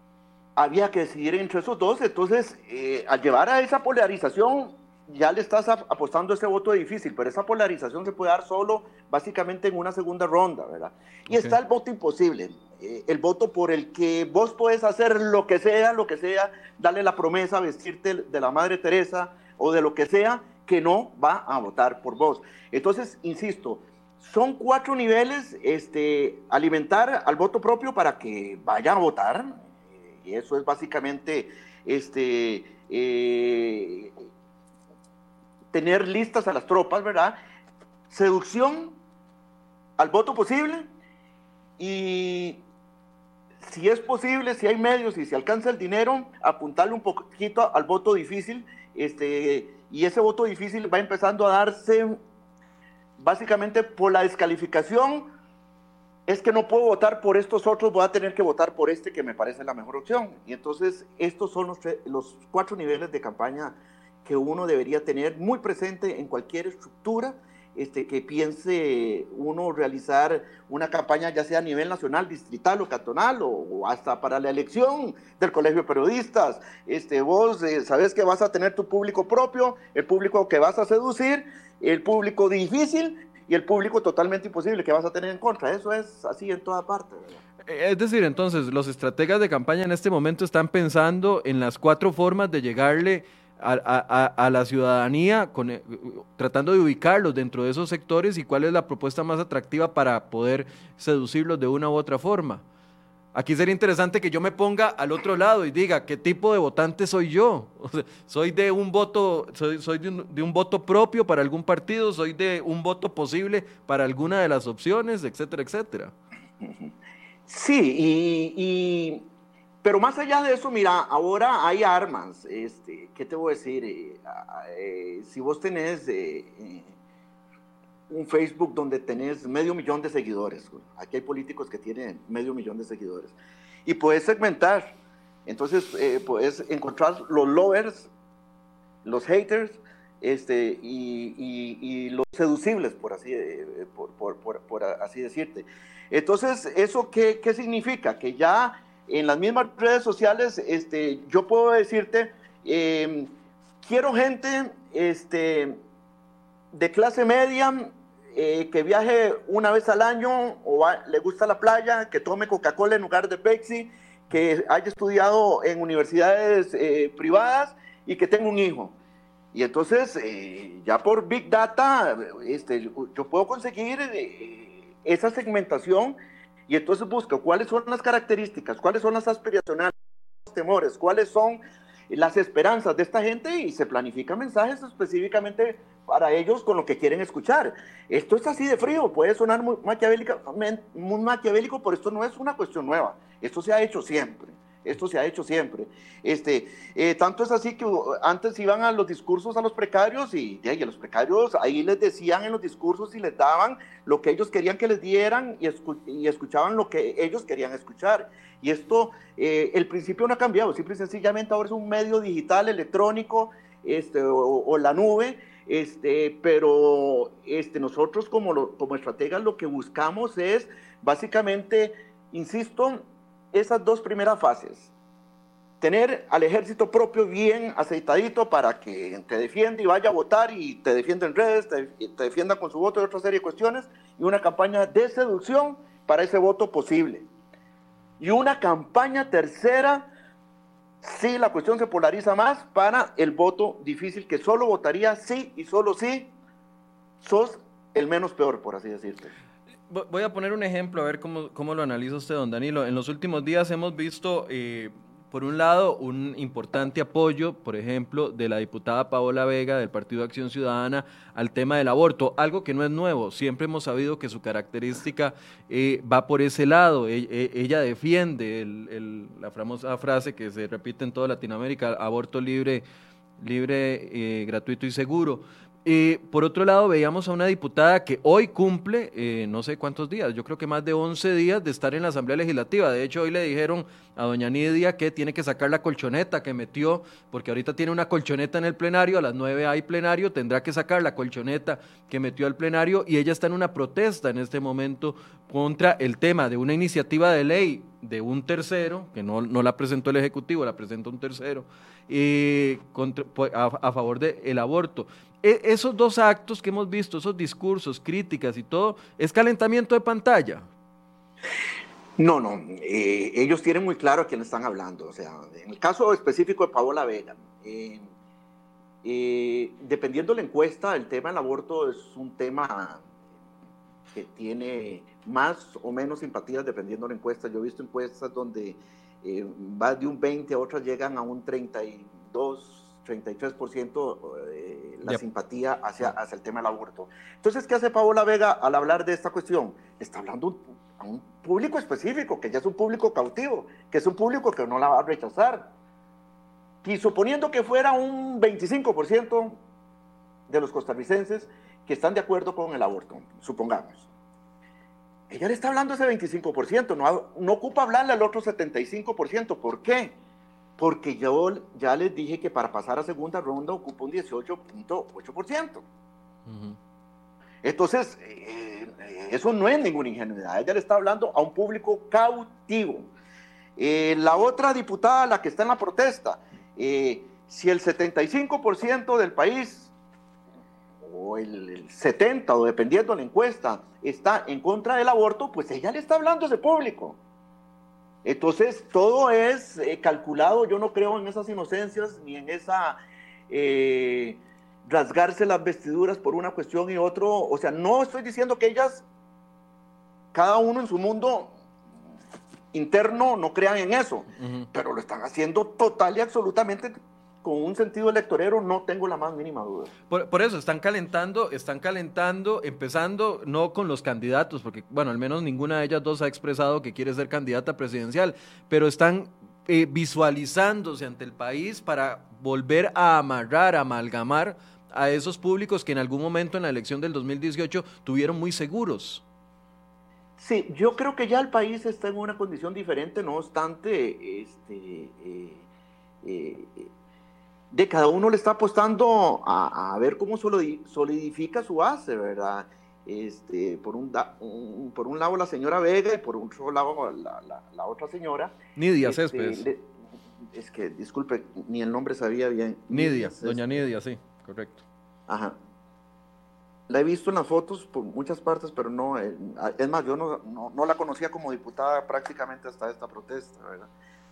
Había que decidir entre esos dos, entonces eh, al llevar a esa polarización ya le estás apostando ese voto difícil, pero esa polarización se puede dar solo básicamente en una segunda ronda, ¿verdad? Y está el voto imposible, eh, el voto por el que vos puedes hacer lo que sea, lo que sea, darle la promesa, vestirte de la Madre Teresa o de lo que sea, que no va a votar por vos. Entonces, insisto, son cuatro niveles, este, alimentar al voto propio para que vaya a votar, eh, y eso es básicamente, este, eh, tener listas a las tropas, ¿verdad? Seducción al voto posible y si es posible, si hay medios y si alcanza el dinero, apuntarle un poquito al voto difícil, este, y ese voto difícil va empezando a darse básicamente por la descalificación, es que no puedo votar por estos otros, voy a tener que votar por este que me parece la mejor opción. Y entonces estos son los, los cuatro niveles de campaña que uno debería tener muy presente en cualquier estructura este, que piense uno realizar una campaña ya sea a nivel nacional, distrital o cantonal o, hasta para la elección del colegio de periodistas. Este, vos eh, sabes que vas a tener tu público propio, el público que vas a seducir, el público difícil y el público totalmente imposible que vas a tener en contra. Eso es así en toda parte. Es decir, entonces, los estrategas de campaña en este momento están pensando en las cuatro formas de llegarle a, la ciudadanía, eh, tratando de ubicarlos dentro de esos sectores y cuál es la propuesta más atractiva para poder seducirlos de una u otra forma. Aquí sería interesante que yo me ponga al otro lado y diga qué tipo de votante soy yo. soy de un voto, soy, soy de, un, voto propio para algún partido, soy de un voto posible para alguna de las opciones, etcétera, etcétera. Sí, y pero más allá de eso, mira, ahora hay armas. Este, ¿Qué te voy a decir? Eh, eh, si vos tenés eh, un Facebook donde tenés medio millón de seguidores, aquí hay políticos que tienen medio millón de seguidores, y puedes segmentar. Entonces, puedes encontrar los lovers, los haters, este, y, los seducibles, por así, por, así decirte. Entonces, ¿eso qué, qué significa? Que ya en las mismas redes sociales, este, yo puedo decirte, em, quiero gente este, de clase media eh, que viaje una vez al año o le gusta la playa, que tome Coca-Cola en lugar de Pepsi, que haya estudiado en universidades eh, privadas y que tenga un hijo. Y entonces, eh, ya por Big Data, este, yo puedo conseguir esa segmentación y entonces busco cuáles son las características, cuáles son las aspiracionales, los temores, cuáles son las esperanzas de esta gente y se planifican mensajes específicamente para ellos con lo que quieren escuchar. Esto es así de frío, puede sonar muy maquiavélico, muy maquiavélico, pero esto no es una cuestión nueva, esto se ha hecho siempre. Esto se ha hecho siempre. Este, eh, tanto es así que antes iban a los discursos a los precarios y, y, a los precarios ahí les decían en los discursos y les daban lo que ellos querían que les dieran y, escuchaban lo que ellos querían escuchar. Y esto, eh, el principio no ha cambiado, simple y sencillamente ahora es un medio digital, electrónico este, o, la nube, este, pero este, nosotros como, como estrategas lo que buscamos es básicamente, insisto, esas dos primeras fases. Tener al ejército propio bien aceitadito para que te defienda y vaya a votar y te defienda en redes, te, defienda con su voto y otra serie de cuestiones, y una campaña de seducción para ese voto posible. Y una campaña tercera, si la cuestión se polariza más, para el voto difícil, que solo votaría sí y solo sí, sos el menos peor, por así decirlo voy a poner un ejemplo, a ver cómo, cómo, lo analiza usted, don Danilo. En los últimos días hemos visto, eh, por un lado, un importante apoyo, por ejemplo, de la diputada Paola Vega del Partido Acción Ciudadana al tema del aborto, algo que no es nuevo. Siempre hemos sabido que su característica eh, va por ese lado. E, e, ella defiende la famosa frase que se repite en toda Latinoamérica, aborto libre, libre eh, gratuito y seguro por otro lado, veíamos a una diputada que hoy cumple, eh, no sé cuántos días, yo creo que más de 11 días de estar en la Asamblea Legislativa. De hecho, hoy le dijeron a doña Nidia que tiene que sacar la colchoneta que metió, porque ahorita tiene una colchoneta en el plenario, a las 9 hay plenario, tendrá que sacar la colchoneta que metió al plenario y ella está en una protesta en este momento contra el tema de una iniciativa de ley de un tercero, que no, la presentó el Ejecutivo, la presentó un tercero, eh, a, a favor del aborto. E, esos dos actos que hemos visto, esos discursos, críticas y todo, ¿es calentamiento de pantalla? No, no, eh, ellos tienen muy claro a quién están hablando. O sea, en el caso específico de Paola Vega, eh, eh, dependiendo de la encuesta, el tema del aborto es un tema que tiene más o menos simpatías dependiendo de la encuesta. Yo he visto encuestas donde va de un 20 a otras llegan a un 32, 33% la simpatía hacia, hacia el tema del aborto. Entonces, ¿qué hace Paola Vega al hablar de esta cuestión? Está hablando a un público específico, que ya es un público cautivo, que es un público que no la va a rechazar. Y suponiendo que fuera un 25% de los costarricenses que están de acuerdo con el aborto, supongamos. Ella le está hablando ese 25%, no, no ocupa hablarle al otro 75%. ¿Por qué? Porque yo ya les dije que para pasar a segunda ronda ocupa un 18.8%. Entonces, eh, eso no es ninguna ingenuidad. Ella le está hablando a un público cautivo. Eh, la otra diputada, la que está en la protesta, eh, si el 75% del país, o el, el 70%, o dependiendo de la encuesta, está en contra del aborto, pues ella le está hablando a ese público. Entonces, todo es eh, calculado, yo no creo en esas inocencias ni en esa eh, rasgarse las vestiduras por una cuestión y otro. O sea, no estoy diciendo que ellas, cada uno en su mundo interno, no crean en eso, pero lo están haciendo total y absolutamente con un sentido electorero no tengo la más mínima duda. Por, eso, están calentando, están calentando, empezando no con los candidatos, porque, bueno, al menos ninguna de ellas dos ha expresado que quiere ser candidata presidencial, pero están eh, visualizándose ante el país para volver a amarrar, a amalgamar a esos públicos que en algún momento en la elección del 2018 tuvieron muy seguros. Sí, yo creo que ya el país está en una condición diferente, no obstante, este, eh, eh, de cada uno le está apostando a, ver cómo solidifica su base, ¿verdad? Este, por, un, por un lado la señora Vega y por otro lado la, otra señora. Nidia este, Céspedes. es que, disculpe, ni el nombre sabía bien. Nidia, doña Nidia, sí, correcto. Ajá. La he visto en las fotos por muchas partes, pero no, eh, es más, yo no, no, no la conocía como diputada prácticamente hasta esta protesta, ¿verdad?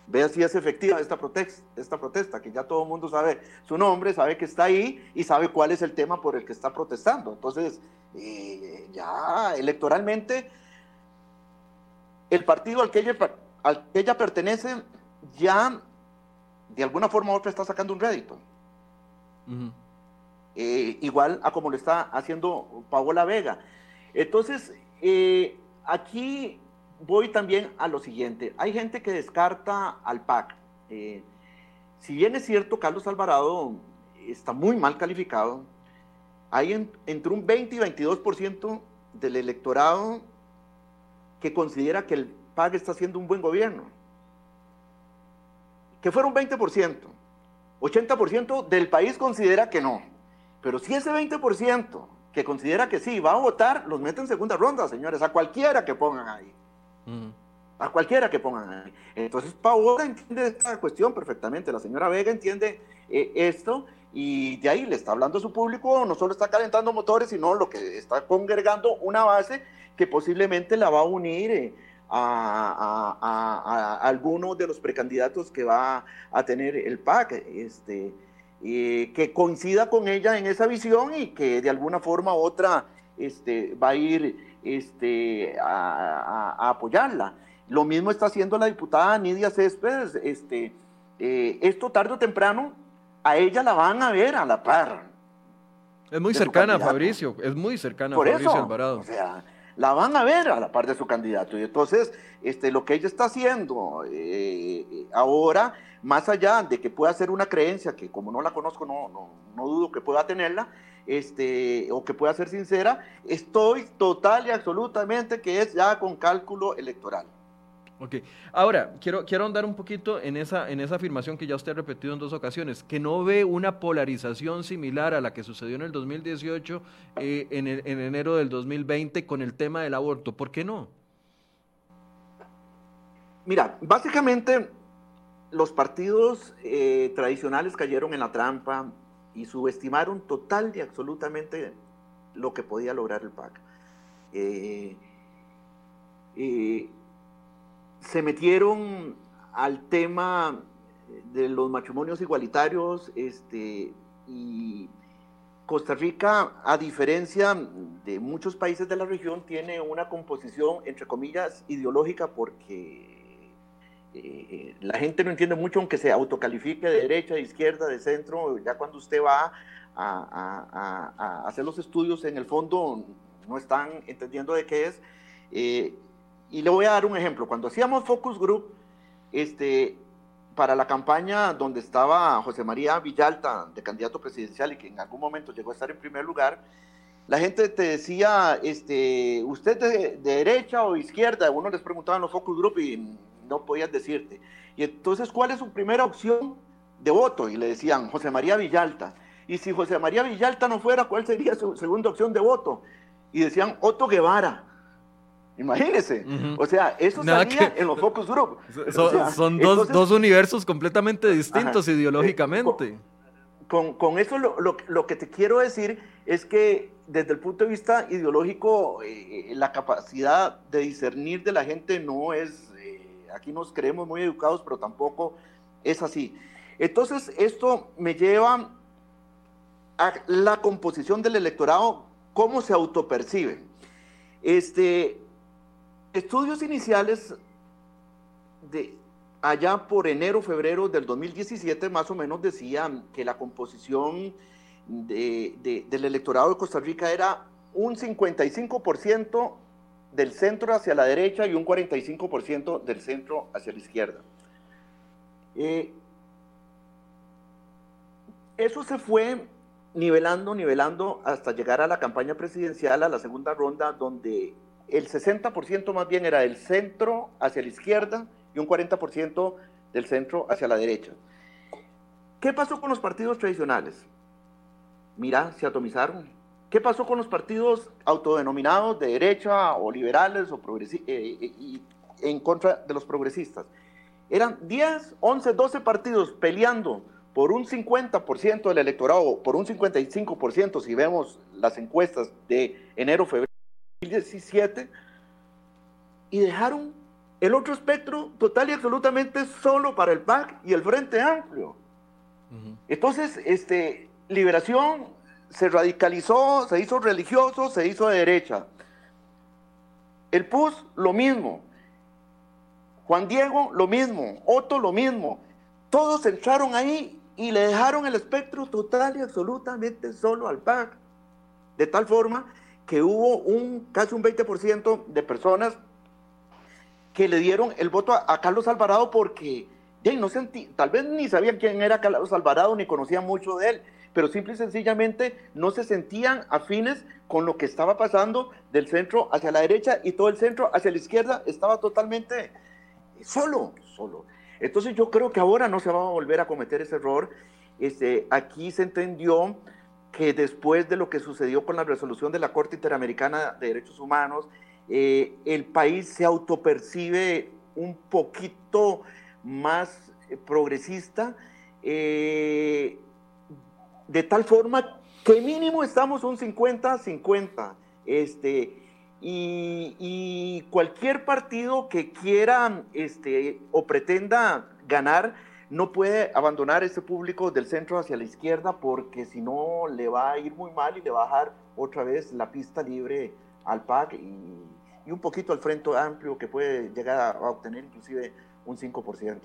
Vea si es efectiva esta protesta, esta protesta, que ya todo el mundo sabe su nombre, sabe que está ahí y sabe cuál es el tema por el que está protestando. Entonces, eh, ya electoralmente, el partido al que, ella, al que ella pertenece ya de alguna forma u otra está sacando un rédito. Eh, igual a como lo está haciendo Paola Vega. Entonces, eh, aquí voy también a lo siguiente. Hay gente que descarta al PAC. Eh, si bien es cierto, Carlos Alvarado está muy mal calificado, hay entre un 20 y 22% del electorado que considera que el PAC está haciendo un buen gobierno. Que fuera un 20%. 80% del país considera que no. Pero si ese 20% que considera que sí va a votar, los mete en segunda ronda, señores, a cualquiera que pongan ahí. A cualquiera que pongan ahí. Entonces, Paola entiende esta cuestión perfectamente, la señora Vega entiende eh, esto y de ahí le está hablando a su público, no solo está calentando motores, sino lo que está congregando una base que posiblemente la va a unir. Eh, a, a, alguno de los precandidatos que va a tener el PAC, este, que coincida con ella en esa visión y que de alguna forma u otra este, va a ir este, a, apoyarla. Lo mismo está haciendo la diputada Nidia Céspedes. Este, eh, esto tarde o temprano a ella la van a ver a la par. Es muy cercana a Fabricio, es muy cercana a Fabricio Alvarado. O sea, la van a ver a la par de su candidato. Y entonces, este, lo que ella está haciendo eh, ahora, más allá de que pueda ser una creencia, que como no la conozco, no, no, no dudo que pueda tenerla, este, o que pueda ser sincera, estoy total y absolutamente que es ya con cálculo electoral. Ok, ahora quiero, quiero andar un poquito en esa, en esa afirmación que ya usted ha repetido en dos ocasiones, que no ve una polarización similar a la que sucedió en el 2018, eh, en, en enero del 2020 con el tema del aborto. ¿Por qué no? Mira, básicamente los partidos eh, tradicionales cayeron en la trampa y subestimaron total y absolutamente lo que podía lograr el PAC. Eh, eh, se metieron al tema de los matrimonios igualitarios este, y Costa Rica, a diferencia de muchos países de la región, tiene una composición, entre comillas, ideológica porque eh, la gente no entiende mucho, aunque se autocalifique de derecha, de izquierda, de centro, ya cuando usted va a, hacer los estudios, en el fondo no están entendiendo de qué es. Eh, y le voy a dar un ejemplo. Cuando hacíamos Focus Group, este, para la campaña donde estaba José María Villalta, de candidato presidencial, y que en algún momento llegó a estar en primer lugar, la gente te decía, este, ¿usted de, de derecha o izquierda? Uno les preguntaba en los Focus Group y no podías decirte. Y entonces, ¿cuál es su primera opción de voto? Y le decían, José María Villalta. Y si José María Villalta no fuera, ¿cuál sería su segunda opción de voto? Y decían, Otto Guevara. Imagínese. O sea, eso salía en los focus group. Son, dos, universos completamente distintos ideológicamente. Con, eso lo, que te quiero decir es que desde el punto de vista ideológico, eh, la capacidad de discernir de la gente no es aquí nos creemos muy educados, pero tampoco es así. Entonces, esto me lleva a la composición del electorado, cómo se autopercibe. Este, estudios iniciales de allá por enero, febrero del 2017, más o menos decían que la composición del electorado de Costa Rica era un 55% del centro hacia la derecha y un 45% del centro hacia la izquierda. Eh, eso se fue nivelando, nivelando hasta llegar a la campaña presidencial, a la segunda ronda, donde el 60% más bien era del centro hacia la izquierda y un 40% del centro hacia la derecha. ¿Qué pasó con los partidos tradicionales? Mira, se atomizaron, ¿Qué pasó con los partidos autodenominados de derecha o liberales o eh, eh, y en contra de los progresistas? Eran 10, 11, 12 partidos peleando por un 50% del electorado, por un 55% si vemos las encuestas de enero, febrero de 2017, y dejaron el otro espectro total y absolutamente solo para el PAC y el Frente Amplio. Entonces, este, Liberación se radicalizó, se hizo religioso, se hizo de derecha. El PUS, lo mismo. Juan Diego, lo mismo. Otto, lo mismo. Todos entraron ahí y le dejaron el espectro total y absolutamente solo al PAC. De tal forma que hubo un casi un 20% de personas que le dieron el voto a, Carlos Alvarado porque no sentí, tal vez ni sabían quién era Carlos Alvarado ni conocían mucho de él, pero simple y sencillamente no se sentían afines con lo que estaba pasando del centro hacia la derecha y todo el centro hacia la izquierda estaba totalmente solo, solo. Entonces yo creo que ahora no se va a volver a cometer ese error. Este, aquí se entendió que después de lo que sucedió con la resolución de la Corte Interamericana de Derechos Humanos, eh, el país se autopercibe un poquito más progresista, eh, de tal forma que mínimo estamos un 50-50. Este, y, cualquier partido que quiera este, o pretenda ganar no puede abandonar ese público del centro hacia la izquierda porque si no le va a ir muy mal y le va a dejar otra vez la pista libre al PAC y, un poquito al Frente Amplio que puede llegar a, obtener inclusive un 5%.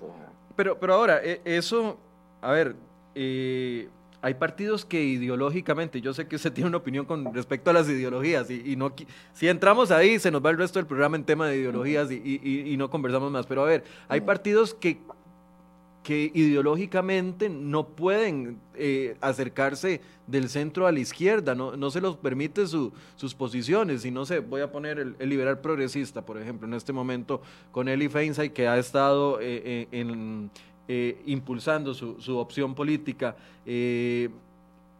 Pero, pero ahora, e, eso, a ver, eh, hay partidos que ideológicamente, yo sé que usted tiene una opinión con respecto a las ideologías y, no si entramos ahí se nos va el resto del programa en tema de ideologías y, no conversamos más, pero a ver, hay partidos que que ideológicamente no pueden eh, acercarse del centro a la izquierda, no, no se los permite sus posiciones, y no sé, voy a poner el, liberal progresista, por ejemplo, en este momento con Eli Feinsay, que ha estado eh, eh, impulsando su, su, opción política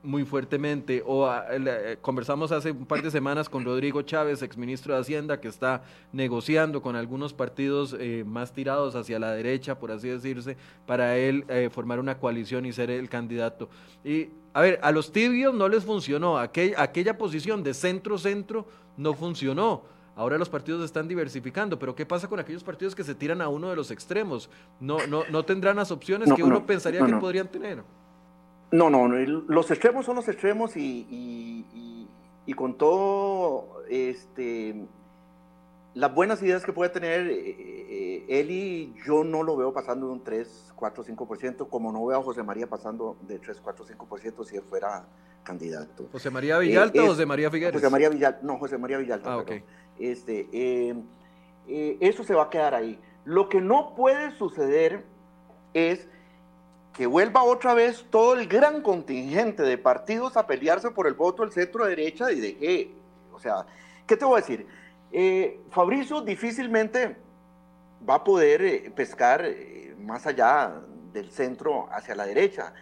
muy fuertemente. O ah, eh, conversamos hace un par de semanas con Rodrigo Chávez, exministro de Hacienda, que está negociando con algunos partidos eh, más tirados hacia la derecha, por así decirse, para él eh, formar una coalición y ser el candidato. Y a ver, a los tibios no les funcionó, aquella, aquella posición de centro-centro no funcionó. Ahora los partidos se están diversificando, pero ¿qué pasa con aquellos partidos que se tiran a uno de los extremos? No, no, no tendrán las opciones que uno pensaría que podrían tener. No, no, los extremos son los extremos y, con todo este, las buenas ideas que puede tener eh, eh, Eli, yo no lo veo pasando de un 3, 4, 5%, como no veo a José María pasando de 3, 4, 5% si él fuera candidato. ¿José María Villalta o José María Figueres? José María Villalta, no, José María Villalta. Ah, Este, eh, eso se va a quedar ahí. Lo que no puede suceder es que vuelva otra vez todo el gran contingente de partidos a pelearse por el voto del centro derecha y de qué, o sea, ¿qué te voy a decir? Eh, Fabricio difícilmente va a poder eh, pescar eh, más allá del centro hacia la derecha,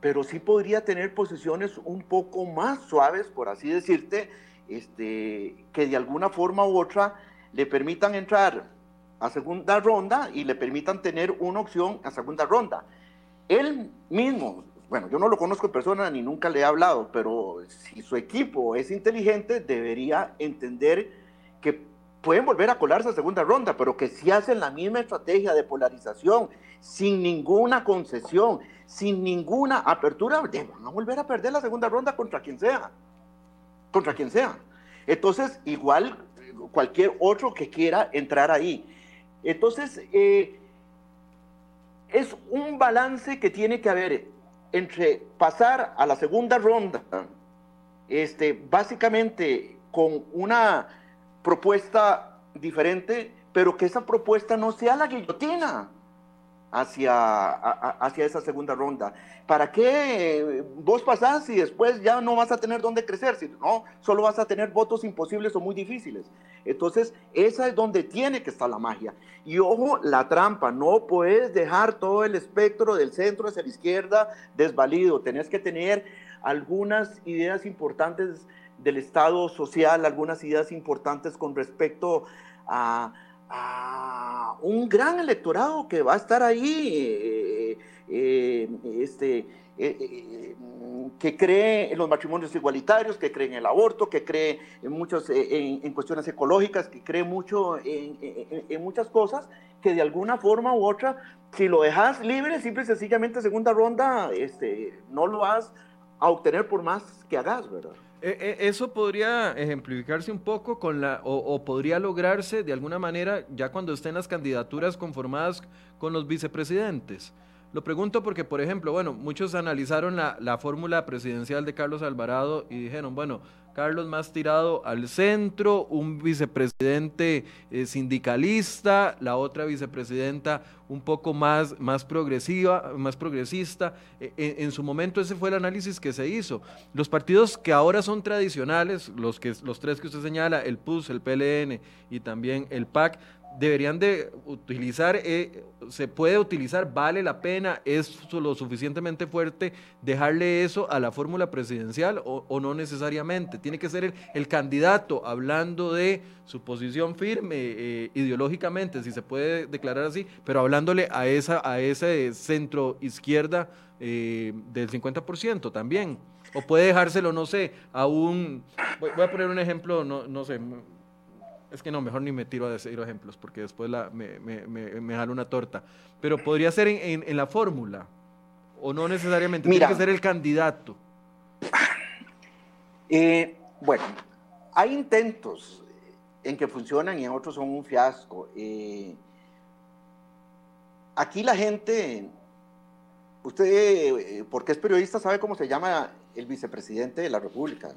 pero sí podría tener posiciones un poco más suaves, por así decirte, este, que de alguna forma u otra le permitan entrar a segunda ronda y le permitan tener una opción a segunda ronda. Él mismo, bueno, yo no lo conozco en persona ni nunca le he hablado, pero si su equipo es inteligente, debería entender que pueden volver a colarse a segunda ronda, pero que si hacen la misma estrategia de polarización, sin ninguna concesión, sin ninguna apertura, van a volver a perder la segunda ronda contra quien sea. Contra quien sea. Entonces, igual cualquier otro que quiera entrar ahí. Entonces, eh, es un balance que tiene que haber entre pasar a la segunda ronda, este, básicamente con una propuesta diferente, pero que esa propuesta no sea la guillotina hacia, hacia esa segunda ronda. ¿Para qué vos pasás y después ya no vas a tener dónde crecer? Si no, solo vas a tener votos imposibles o muy difíciles. Entonces, esa es donde tiene que estar la magia. Y ojo, la trampa, no puedes dejar todo el espectro del centro hacia la izquierda desvalido. Tenés que tener algunas ideas importantes del Estado social, algunas ideas importantes con respecto a, un gran electorado que va a estar ahí, eh, este, que cree en los matrimonios igualitarios, que cree en el aborto, que cree en, muchos, en, cuestiones ecológicas, que cree mucho en, en, muchas cosas, que de alguna forma u otra, si lo dejas libre, simple y sencillamente segunda ronda, este, no lo vas a obtener por más que hagas, ¿verdad? Eh, eh, eso podría ejemplificarse un poco con la, o, podría lograrse de alguna manera ya cuando estén las candidaturas conformadas con los vicepresidentes. Lo pregunto porque, por ejemplo, bueno, muchos analizaron la, la fórmula presidencial de Carlos Alvarado y dijeron, bueno, Carlos más tirado al centro, un vicepresidente eh, sindicalista, la otra vicepresidenta un poco más, más progresiva, más progresista. E, e, en, su momento ese fue el análisis que se hizo. Los partidos que ahora son tradicionales, los, que, los tres que usted señala, el PUS, el PLN y también el PAC, deberían de utilizar, eh, se puede utilizar, vale la pena, es lo suficientemente fuerte dejarle eso a la fórmula presidencial o, no necesariamente. Tiene que ser el, candidato hablando de su posición firme eh, ideológicamente, si se puede declarar así, pero hablándole a esa a ese centro izquierda eh, del 50% también. O puede dejárselo, no sé, a un... Voy, a poner un ejemplo, no, no sé, es que no, mejor ni me tiro a decir ejemplos porque después la, me, me, me, jalo una torta. Pero podría ser en, en, la fórmula o no necesariamente, tiene que ser el candidato. Eh, bueno, hay intentos en que funcionan y en otros son un fiasco. Eh, aquí la gente, usted, eh, porque es periodista, sabe cómo se llama el vicepresidente de la República,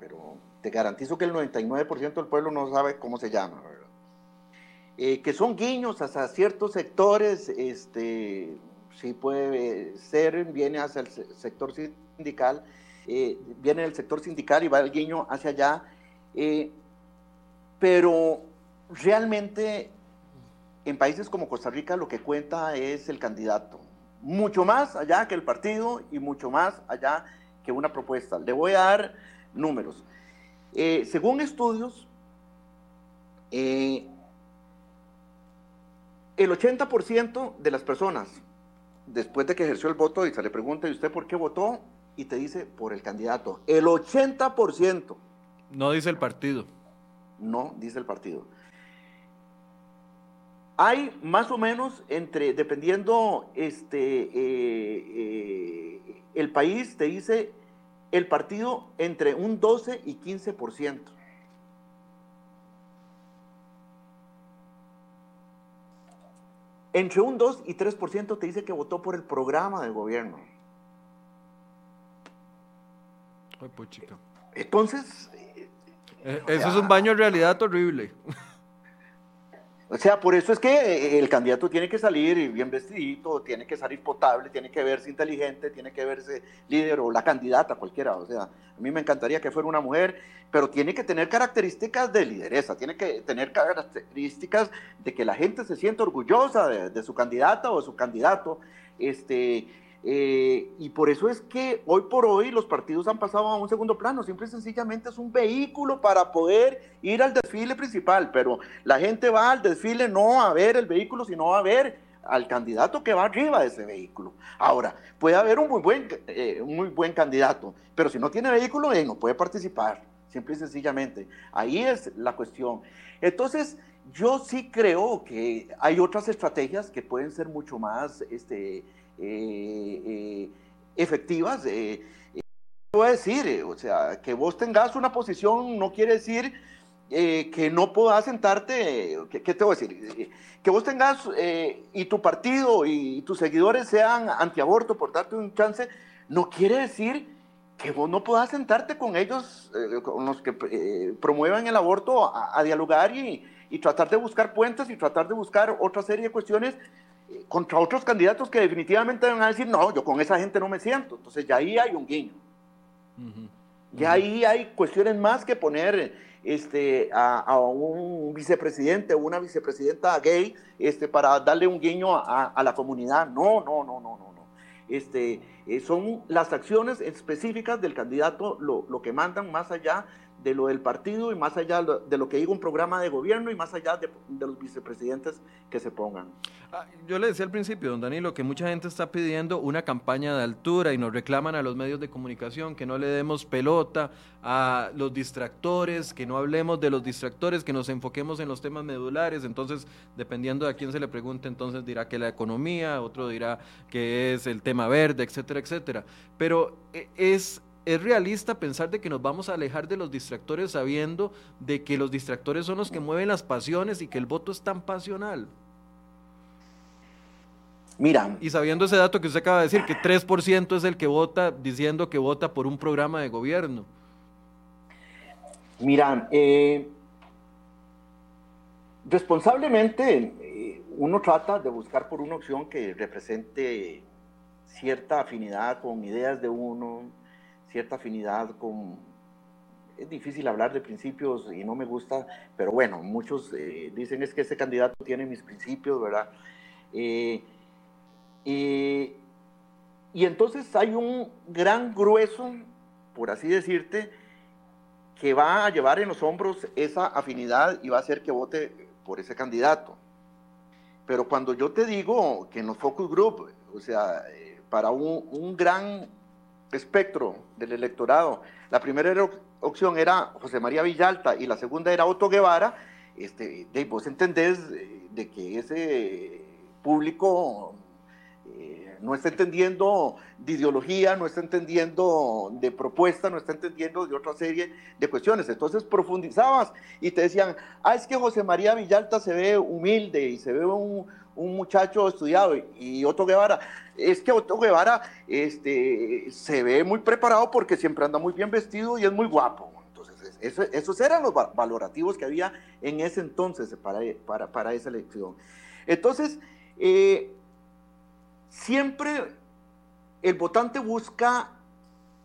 pero te garantizo que el 99% del pueblo no sabe cómo se llama, eh, que son guiños hasta ciertos sectores, este, sí puede ser, viene hacia el sector sindical, eh, viene el sector sindical y va el guiño hacia allá, eh, pero realmente en países como Costa Rica lo que cuenta es el candidato, mucho más allá que el partido y mucho más allá que una propuesta. Le voy a dar números. Eh, según estudios, eh, el 80% de las personas, después de que ejerció el voto y se le pregunta, ¿y usted por qué votó? Y te dice, por el candidato. El 80%. No dice el partido. No, dice el partido. Hay más o menos entre, dependiendo este, eh, el país, te dice el partido entre un 12 y 15%. Entre un 2 y 3% te dice que votó por el programa del gobierno. Ay, pues chica. Entonces... Eh, eso es un baño de realidad horrible. O sea, por eso es que eh, el candidato tiene que salir bien vestidito, tiene que salir potable, tiene que verse inteligente, tiene que verse líder o la candidata, cualquiera. O sea, a mí me encantaría que fuera una mujer, pero tiene que tener características de lideresa, tiene que tener características de que la gente se sienta orgullosa de, su candidata o de su candidato. Este, eh, y por eso es que hoy por hoy los partidos han pasado a un segundo plano, simple y sencillamente es un vehículo para poder ir al desfile principal, pero la gente va al desfile no a ver el vehículo, sino a ver al candidato que va arriba de ese vehículo. Ahora, puede haber un muy buen, eh, muy buen candidato, pero si no tiene vehículo, eh, no puede participar, simple y sencillamente. Ahí es la cuestión. Entonces, yo sí creo que hay otras estrategias que pueden ser mucho más... Este, eh, eh, efectivas. Eh, voy a decir, o sea, que vos tengas una posición no quiere decir que no puedas sentarte, ¿qué, te voy a decir? que vos tengas y tu partido y, tus seguidores sean antiaborto por darte un chance, no quiere decir que vos no puedas sentarte con ellos, con los que promuevan el aborto, a, dialogar y, y, tratar de buscar puentes y tratar de buscar otra serie de cuestiones contra otros candidatos que definitivamente van a decir, no, yo con esa gente no me siento. Entonces ya ahí hay un guiño. Ya ahí hay cuestiones más que poner este, a, un vicepresidente o una vicepresidenta gay este, para darle un guiño a, la comunidad. No, no, no, no, no. no. Este, eh, son las acciones específicas del candidato lo, lo, que mandan más allá de lo del partido y más allá de lo que diga un programa de gobierno y más allá de, los vicepresidentes que se pongan. Ah, yo le decía al principio, don Danilo, que mucha gente está pidiendo una campaña de altura y nos reclaman a los medios de comunicación que no le demos pelota a los distractores, que no hablemos de los distractores, que nos enfoquemos en los temas medulares. Entonces, dependiendo de a quién se le pregunte, entonces dirá que la economía, otro dirá que es el tema verde, etcétera, etcétera. Pero eh, es es realista pensar de que nos vamos a alejar de los distractores sabiendo de que los distractores son los que mueven las pasiones y que el voto es tan pasional. Mira. Y sabiendo ese dato que usted acaba de decir, que 3% es el que vota diciendo que vota por un programa de gobierno. Mira, eh, responsablemente eh, uno trata de buscar por una opción que represente cierta afinidad con ideas de uno, cierta afinidad con... Es difícil hablar de principios y no me gusta, pero bueno, muchos eh, dicen es que ese candidato tiene mis principios, ¿verdad? Eh, y entonces hay un gran grueso, por así decirte, que va a llevar en los hombros esa afinidad y va a hacer que vote por ese candidato. Pero cuando yo te digo que en los focus group, o sea, eh, para un, un gran espectro del electorado, la primera opción era José María Villalta y la segunda era Otto Guevara, este, de, vos entendés eh, de que ese público eh, no está entendiendo de ideología, no está entendiendo de propuesta, no está entendiendo de otra serie de cuestiones. Entonces profundizabas y te decían, ah, es que José María Villalta se ve humilde y se ve un, un muchacho estudiado y Otto Guevara, es que Otto Guevara este, se ve muy preparado porque siempre anda muy bien vestido y es muy guapo. Entonces, esos eran los valorativos que había en ese entonces para, para, para esa elección. Entonces, eh, siempre el votante busca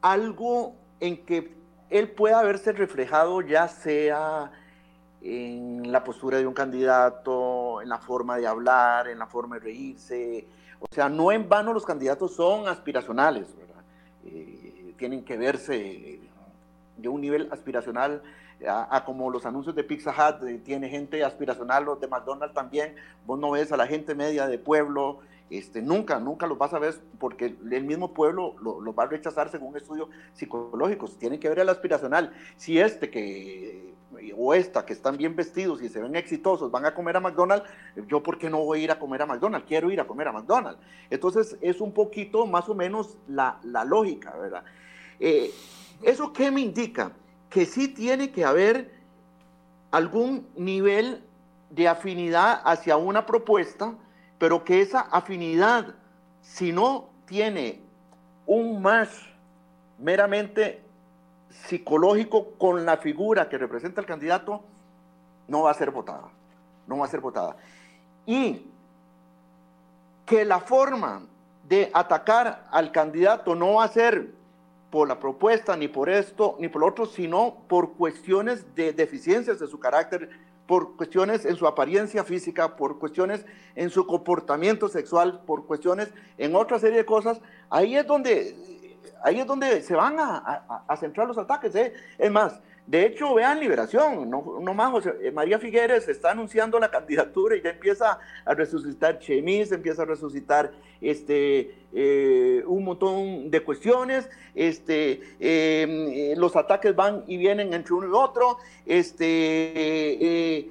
algo en que él pueda verse reflejado, ya sea en la postura de un candidato, en la forma de hablar, en la forma de reírse. O sea, no en vano los candidatos son aspiracionales, ¿verdad? Eh, tienen que verse de un nivel aspiracional a, como los anuncios de Pizza Hut, eh, tiene gente aspiracional, los de McDonald's también, vos no ves a la gente media de pueblo, este, nunca, nunca los vas a ver porque el mismo pueblo los lo va a rechazar según estudios psicológicos, tienen que ver el aspiracional. Si este que o esta que están bien vestidos y se ven exitosos van a comer a McDonald's, yo por qué no voy a ir a comer a McDonald's, quiero ir a comer a McDonald's. Entonces es un poquito más o menos la, lógica, ¿verdad? Eh, ¿Eso qué me indica? Que sí tiene que haber algún nivel de afinidad hacia una propuesta, pero que esa afinidad, si no tiene un más meramente psicológico con la figura que representa el candidato, no va a ser votada. No va a ser votada. Y que la forma de atacar al candidato no va a ser por la propuesta, ni por esto, ni por lo otro, sino por cuestiones de deficiencias de su carácter, por cuestiones en su apariencia física, por cuestiones en su comportamiento sexual, por cuestiones en otra serie de cosas, ahí es donde ahí es donde se van a, centrar los ataques. ¿eh? Es más, de hecho, vean Liberación, no, no más, José, eh, María Figueres está anunciando la candidatura y ya empieza a resucitar Chemis, empieza a resucitar este, eh, un montón de cuestiones, este, em, los ataques van y vienen entre uno y otro, este,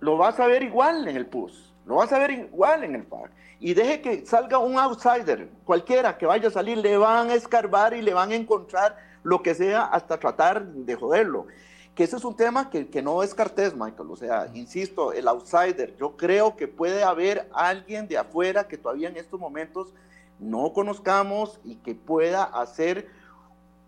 lo vas a ver igual en el PUS, lo vas a ver igual en el PAC. Y deje que salga un outsider, cualquiera que vaya a salir, le van a escarbar y le van a encontrar lo que sea hasta tratar de joderlo. Que ese es un tema que, que no descartes, Michael. O sea, insisto, el outsider, yo creo que puede haber alguien de afuera que todavía en estos momentos no conozcamos y que pueda hacer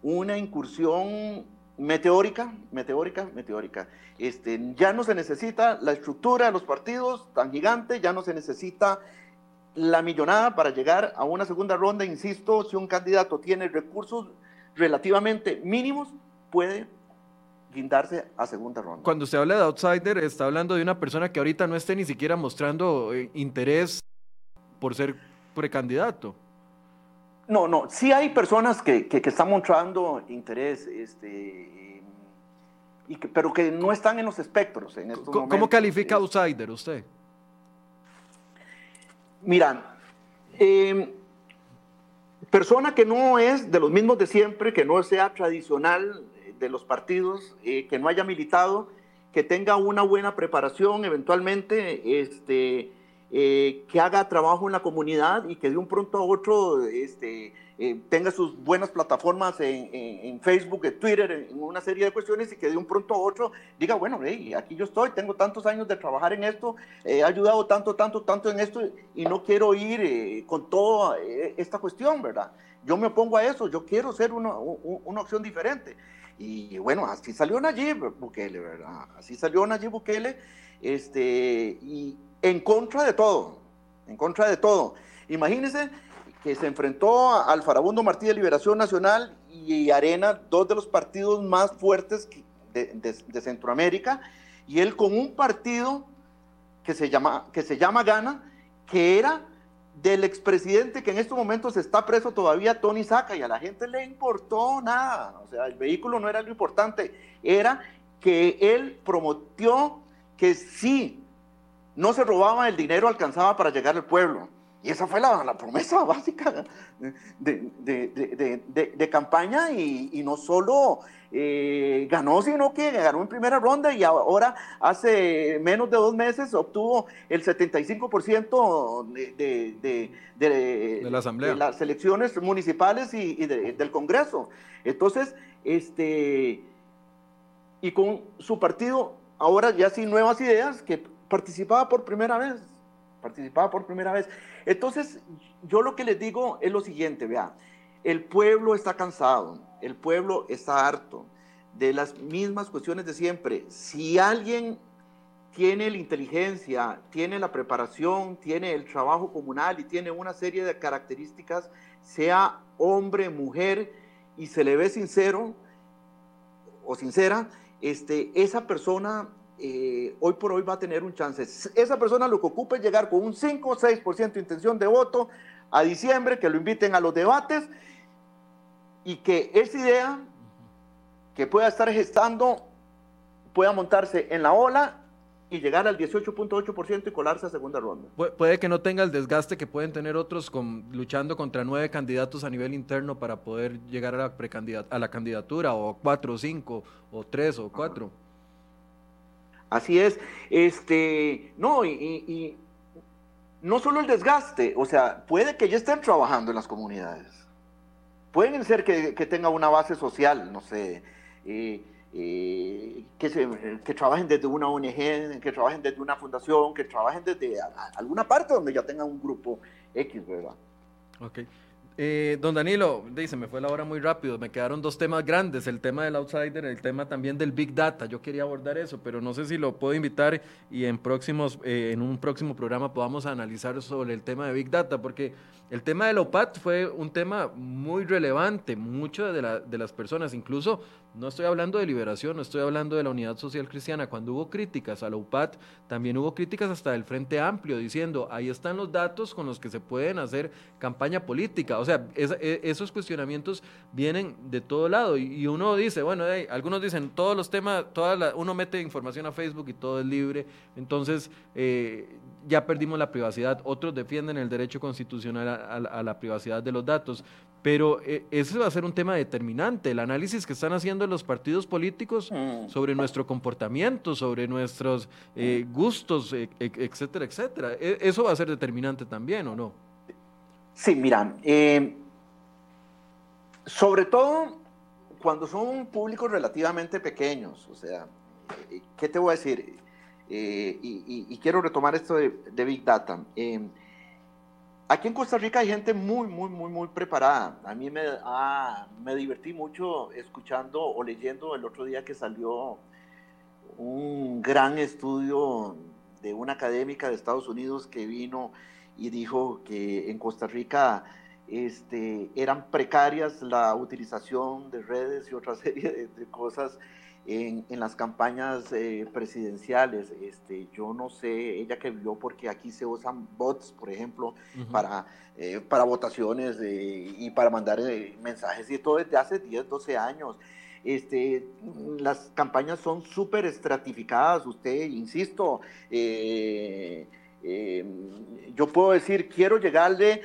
una incursión meteórica, meteórica, meteórica. Este, ya no se necesita la estructura de los partidos tan gigante, ya no se necesita la millonada para llegar a una segunda ronda, insisto, si un candidato tiene recursos relativamente mínimos, puede guindarse a segunda ronda. Cuando usted habla de outsider, está hablando de una persona que ahorita no esté ni siquiera mostrando eh, interés por ser precandidato. No, no, sí hay personas que, que, están mostrando interés. Este, y pero que no están en los espectros en estos ¿Cómo, ¿Cómo califica outsider usted? Mira, eh, persona que no es de los mismos de siempre, que no sea tradicional de los partidos, eh, que no haya militado, que tenga una buena preparación eventualmente, este, eh, que haga trabajo en la comunidad y que de un pronto a otro este, eh, tenga sus buenas plataformas en, Facebook, en Twitter, en una serie de cuestiones y que de un pronto a otro diga, bueno, aquí yo estoy, tengo tantos años de trabajar en esto, he ayudado tanto, tanto, tanto en esto y no quiero ir eh, con toda eh, esta cuestión, ¿verdad? Yo me opongo a eso, yo quiero ser una, una opción diferente. Y bueno, así salió Nayib Bukele, ¿verdad? Así salió Nayib Bukele, este, y en contra de todo, en contra de todo. Imagínense que se enfrentó al Farabundo Martí de Liberación Nacional y Arena, dos de los partidos más fuertes de, Centroamérica, y él con un partido que se, llama, que se llama Gana, que era del expresidente que en estos momentos está preso todavía, Tony Saca, y a la gente le importó nada, o sea, el vehículo no era lo importante, era que él promotió que sí, no se robaba el dinero, alcanzaba para llegar al pueblo. Y esa fue la, promesa básica de, campaña y, no solo eh, ganó, sino que ganó en primera ronda y ahora hace menos de dos meses obtuvo el 75% de, la asamblea. las elecciones municipales y, del Congreso. Entonces, este, y con su partido, ahora ya sin nuevas ideas, que participaba por primera vez participaba por primera vez. Entonces, yo lo que les digo es lo siguiente, vea, el pueblo está cansado, el pueblo está harto de las mismas cuestiones de siempre. Si alguien tiene la inteligencia, tiene la preparación, tiene el trabajo comunal y tiene una serie de características, sea hombre, mujer, y se le ve sincero o sincera, este, esa persona eh, hoy por hoy va a tener un chance. Esa persona lo que ocupa es llegar con un 5 o 6% de intención de voto a diciembre, que lo inviten a los debates y que esa idea que pueda estar gestando pueda montarse en la ola y llegar al 18.8% y colarse a segunda ronda. puede que no tenga el desgaste que pueden tener otros con, luchando contra nueve candidatos a nivel interno para poder llegar a la, a la candidatura, o cuatro o cinco, o tres o cuatro. Así es, este, no, y, no solo el desgaste, o sea, puede que ya estén trabajando en las comunidades. Pueden ser que, tenga una base social, no sé, eh, eh, que, se, trabajen desde una ONG, que trabajen desde una fundación, que trabajen desde alguna parte donde ya tengan un grupo X, ¿verdad? Ok. Eh, don Danilo, dice, me fue la hora muy rápido, me quedaron dos temas grandes, el tema del outsider, el tema también del big data, yo quería abordar eso, pero no sé si lo puedo invitar y en, próximos, eh, en un próximo programa podamos analizar sobre el tema de big data, porque el tema del OPAT fue un tema muy relevante, muchas de, de las personas, incluso no estoy hablando de liberación, no estoy hablando de la unidad social cristiana. Cuando hubo críticas a la también hubo críticas hasta del Frente Amplio, diciendo, ahí están los datos con los que se pueden hacer campaña política. O sea, e, esos cuestionamientos vienen de todo lado. Y, uno dice, bueno, algunos dicen, todos los temas, toda uno mete información a Facebook y todo es libre. Entonces, eh, ya perdimos la privacidad. Otros defienden el derecho constitucional a la privacidad de los datos. Pero eh, ese va a ser un tema determinante, el análisis que están haciendo los partidos políticos mm. sobre nuestro comportamiento, sobre nuestros eh, gustos, e, e, etcétera, etcétera. E, eso va a ser determinante también, ¿o no? Sí, mira, eh, sobre todo cuando son públicos relativamente pequeños, o sea, ¿qué te voy a decir? y, quiero retomar esto de, de Big Data. Aquí en Costa Rica hay gente muy, muy, muy, muy preparada. A mí me, ah, me divertí mucho escuchando o leyendo el otro día que salió un gran estudio de una académica de Estados Unidos que vino y dijo que en Costa Rica este, eran precarias la utilización de redes y otra serie de cosas en, en las campañas eh, presidenciales. Este, yo no sé, ella que vio, porque aquí se usan bots, por ejemplo, para, eh, para votaciones y para mandar eh, mensajes y todo desde hace 10, 12 años. Este, las campañas son súper estratificadas. Usted, insisto, eh, eh, yo puedo decir, quiero llegarle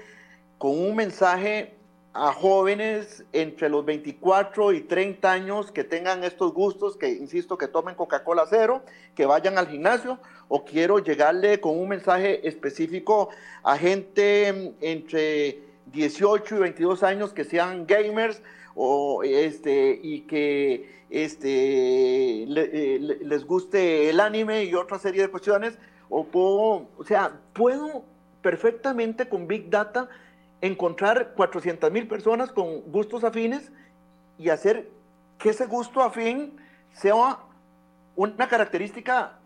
con un mensaje a jóvenes entre los 24 y 30 años que tengan estos gustos, que insisto, que tomen Coca-Cola cero, que vayan al gimnasio, o quiero llegarle con un mensaje específico a gente entre 18 y 22 años que sean gamers o este y que este eh, les guste el anime y otra serie de cuestiones o puedo, o sea, puedo perfectamente con Big Data encontrar 400 mil personas con gustos afines y hacer que ese gusto afín sea una característica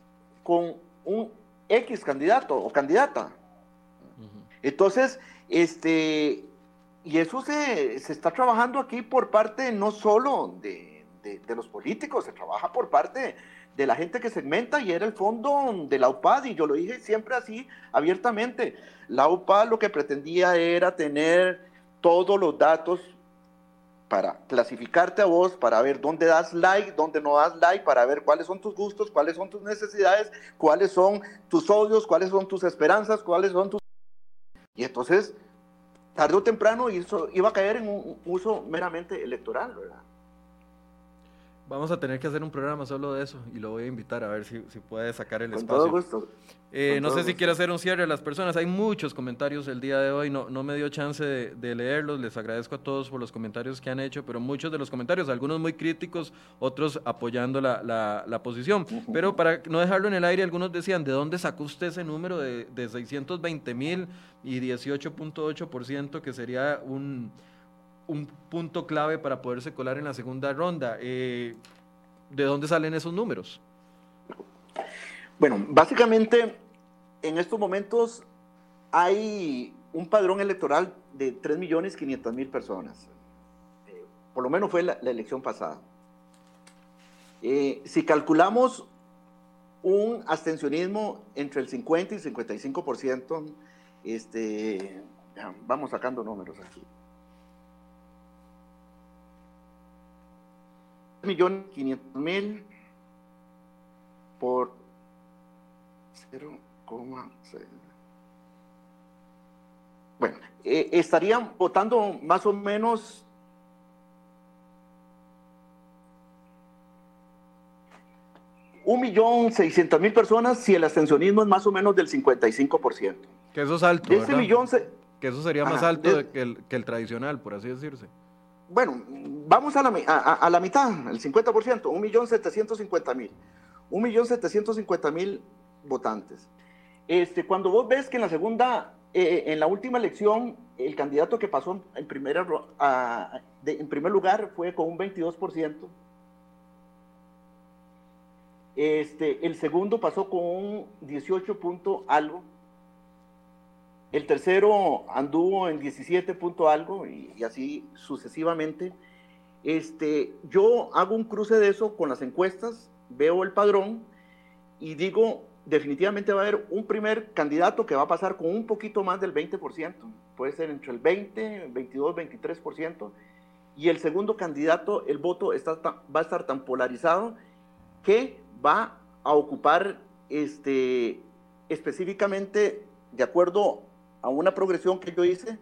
con un X candidato o candidata. Entonces, este, y eso se, está trabajando aquí por parte no solo de, de, los políticos, se trabaja por parte de la gente que segmenta y era el fondo de la UPAD y yo lo dije siempre así abiertamente. La UPAD lo que pretendía era tener todos los datos para clasificarte a vos, para ver dónde das like, dónde no das like, para ver cuáles son tus gustos, cuáles son tus necesidades, cuáles son tus odios, cuáles son tus esperanzas, cuáles son tus... Y entonces, tarde o temprano, eso iba a caer en un uso meramente electoral, ¿verdad? Vamos a tener que hacer un programa solo de eso y lo voy a invitar a ver si, si puede sacar el Con espacio. Todo gusto. Eh, no sé si quiere hacer un cierre a las personas. Hay muchos comentarios el día de hoy. No, no me dio chance de, leerlos. Les agradezco a todos por los comentarios que han hecho, pero muchos de los comentarios, algunos muy críticos, otros apoyando la, la, posición. Pero para no dejarlo en el aire, algunos decían, ¿de dónde sacó usted ese número de, de 620 mil y 18.8%, que sería un un punto clave para poderse colar en la segunda ronda. Eh, ¿De dónde salen esos números? Bueno, básicamente en estos momentos hay un padrón electoral de 3.500.000 personas. Eh, por lo menos fue la, elección pasada. Eh, si calculamos un abstencionismo entre el 50 y 55%, este, vamos sacando números aquí. Millón quinientos mil por 0,6. Bueno, eh, estarían votando más o menos un millón seiscientos mil personas si el abstencionismo es más o menos del 55%. Que eso es alto. que eso sería más alto que, el, que el tradicional, por así decirse bueno, vamos a la, mitad, el 50%, 1.750.000. 1.750.000 votantes. Este, cuando vos ves que en la segunda, eh, en la última elección, el candidato que pasó en primer lugar fue con un 22%. Este, el segundo pasó con un 18 punto algo. El tercero anduvo en 17 punto algo y, así sucesivamente. Este, yo hago un cruce de eso con las encuestas, veo el padrón y digo, definitivamente va a haber un primer candidato que va a pasar con un poquito más del 20%, puede ser entre el 20, 22, 23%, y el segundo candidato, el voto está, va a estar tan polarizado que va a ocupar este, específicamente, de acuerdo a una progresión que yo hice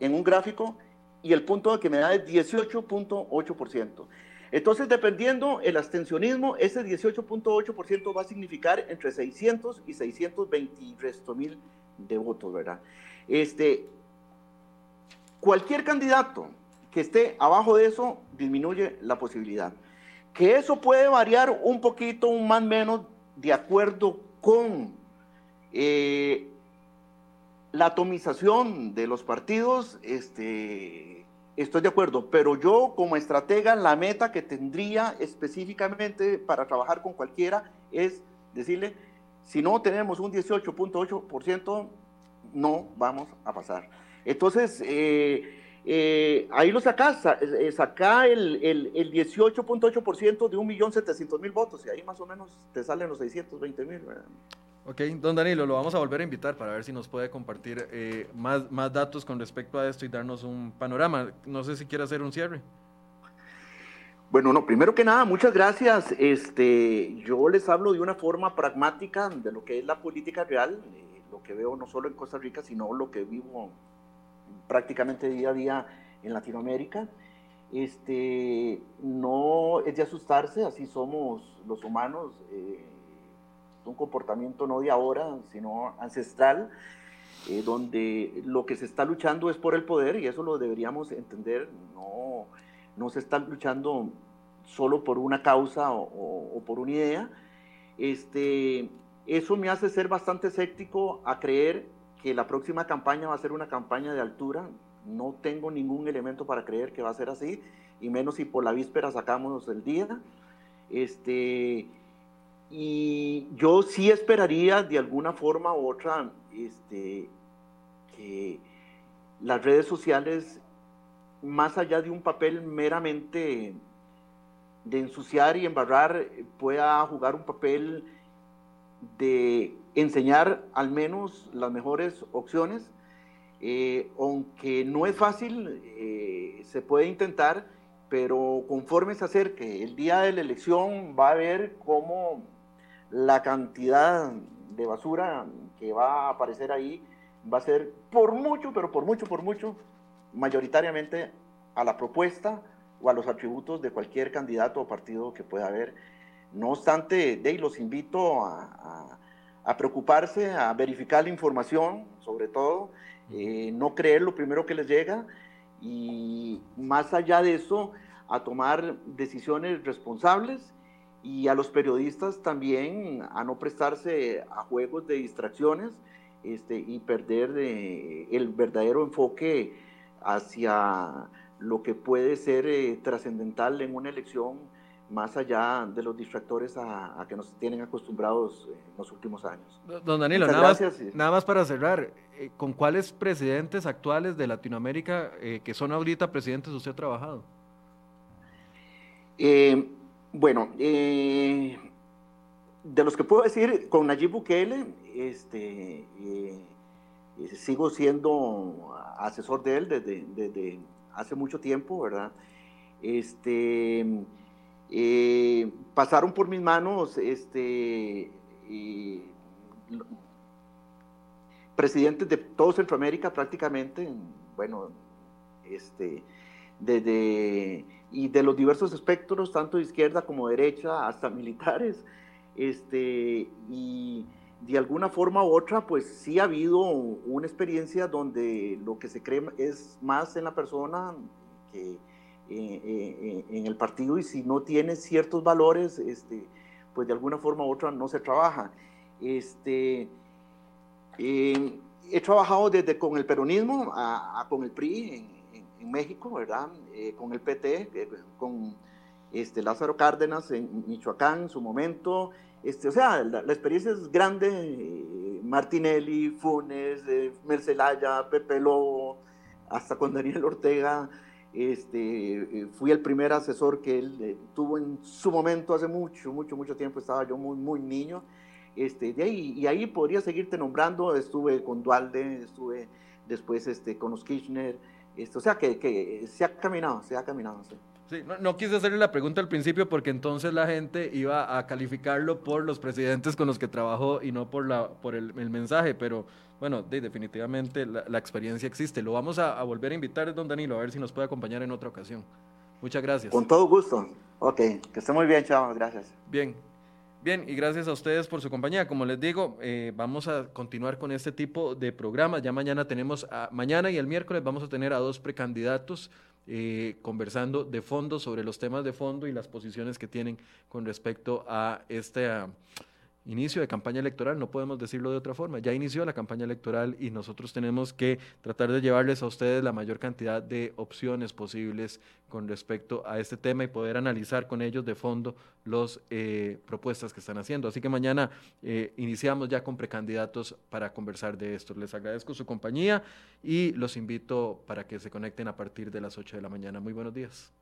en un gráfico y el punto que me da es 18.8%. Entonces, dependiendo el abstencionismo, ese 18.8% va a significar entre 600 y 620 resto mil de votos, ¿verdad? Este, cualquier candidato que esté abajo de eso disminuye la posibilidad. Que eso puede variar un poquito, un más menos, de acuerdo con eh, la atomización de los partidos, este, estoy de acuerdo, pero yo como estratega, la meta que tendría específicamente para trabajar con cualquiera es decirle, si no tenemos un 18.8%, no vamos a pasar. Entonces, eh, eh, ahí lo sacás, eh, saca el, el, el 18.8% de 1.700.000 votos y ahí más o menos te salen los 620.000. Ok, don Danilo, lo vamos a volver a invitar para ver si nos puede compartir eh, más, más datos con respecto a esto y darnos un panorama. No sé si quiere hacer un cierre. Bueno, no, primero que nada, muchas gracias. Este, yo les hablo de una forma pragmática de lo que es la política real, eh, lo que veo no solo en Costa Rica, sino lo que vivo prácticamente día a día en Latinoamérica. Este, no es de asustarse, así somos los humanos, eh, un comportamiento no de ahora, sino ancestral, eh, donde lo que se está luchando es por el poder y eso lo deberíamos entender, no, no se está luchando solo por una causa o, por una idea. Este, eso me hace ser bastante escéptico a creer que la próxima campaña va a ser una campaña de altura. No tengo ningún elemento para creer que va a ser así, y menos si por la víspera sacamos el día. Este, y yo sí esperaría de alguna forma u otra este, que las redes sociales, más allá de un papel meramente de ensuciar y embarrar, pueda jugar un papel de enseñar al menos las mejores opciones. Eh, aunque no es fácil, eh, se puede intentar, pero conforme se acerque el día de la elección va a ver cómo la cantidad de basura que va a aparecer ahí va a ser por mucho, pero por mucho, por mucho, mayoritariamente a la propuesta o a los atributos de cualquier candidato o partido que pueda haber. No obstante, de los invito a, preocuparse, a verificar la información, sobre todo, eh, no creer lo primero que les llega y más allá de eso, a tomar decisiones responsables y a los periodistas también a no prestarse a juegos de distracciones este, y perder eh, el verdadero enfoque hacia lo que puede ser eh, trascendental en una elección más allá de los distractores a, que nos tienen acostumbrados en los últimos años. Don Danilo, nada más, nada más, para cerrar, eh, ¿con cuáles presidentes actuales de Latinoamérica que son ahorita presidentes usted ha trabajado? Bueno, de los que puedo decir, con Nayib Bukele, este, sigo siendo asesor de él desde, desde hace mucho tiempo, ¿verdad? Este, eh, pasaron por mis manos este, presidentes de todo Centroamérica prácticamente, bueno, este, desde, y de los diversos espectros, tanto de izquierda como derecha, hasta militares, este, y de alguna forma u otra, pues sí ha habido una experiencia donde lo que se cree es más en la persona que eh, eh, en el partido y si no tiene ciertos valores, este, pues de alguna forma u otra no se trabaja. Este, eh, he trabajado desde con el peronismo a, con el PRI en, México, ¿verdad? con el PT, con este, Lázaro Cárdenas en Michoacán en su momento, este, o sea, la, experiencia es grande. Eh, Martinelli, Funes, eh, Mercelaya, Pepe Lobo, hasta con Daniel Ortega. Este, eh, fui el primer asesor que él tuvo en su momento hace mucho, mucho, mucho tiempo. Estaba yo muy, muy niño. Este, de ahí, y ahí podría seguirte nombrando. Estuve con Dualde, estuve después este, con los Kirchner. Este, o sea, que, que se ha caminado, se ha caminado. Sí. Sí, no, quise hacerle la pregunta al principio porque entonces la gente iba a calificarlo por los presidentes con los que trabajó y no por, la, por el, mensaje, pero bueno, definitivamente la, experiencia existe. Lo vamos a, volver a invitar, don Danilo, a ver si nos puede acompañar en otra ocasión. Muchas gracias. Con todo gusto. Ok, que esté muy bien, chao, gracias. Bien, Bien, y gracias a ustedes por su compañía. Como les digo, eh, vamos a continuar con este tipo de programas. Ya mañana tenemos, mañana y el miércoles vamos a tener a dos precandidatos eh, conversando de fondo sobre los temas de fondo y las posiciones que tienen con respecto a este inicio de campaña electoral, no podemos decirlo de otra forma. Ya inició la campaña electoral y nosotros tenemos que tratar de llevarles a ustedes la mayor cantidad de opciones posibles con respecto a este tema y poder analizar con ellos de fondo las eh, propuestas que están haciendo. Así que mañana eh, iniciamos ya con precandidatos para conversar de esto. Les agradezco su compañía y los invito para que se conecten a partir de las 8 de la mañana. Muy buenos días.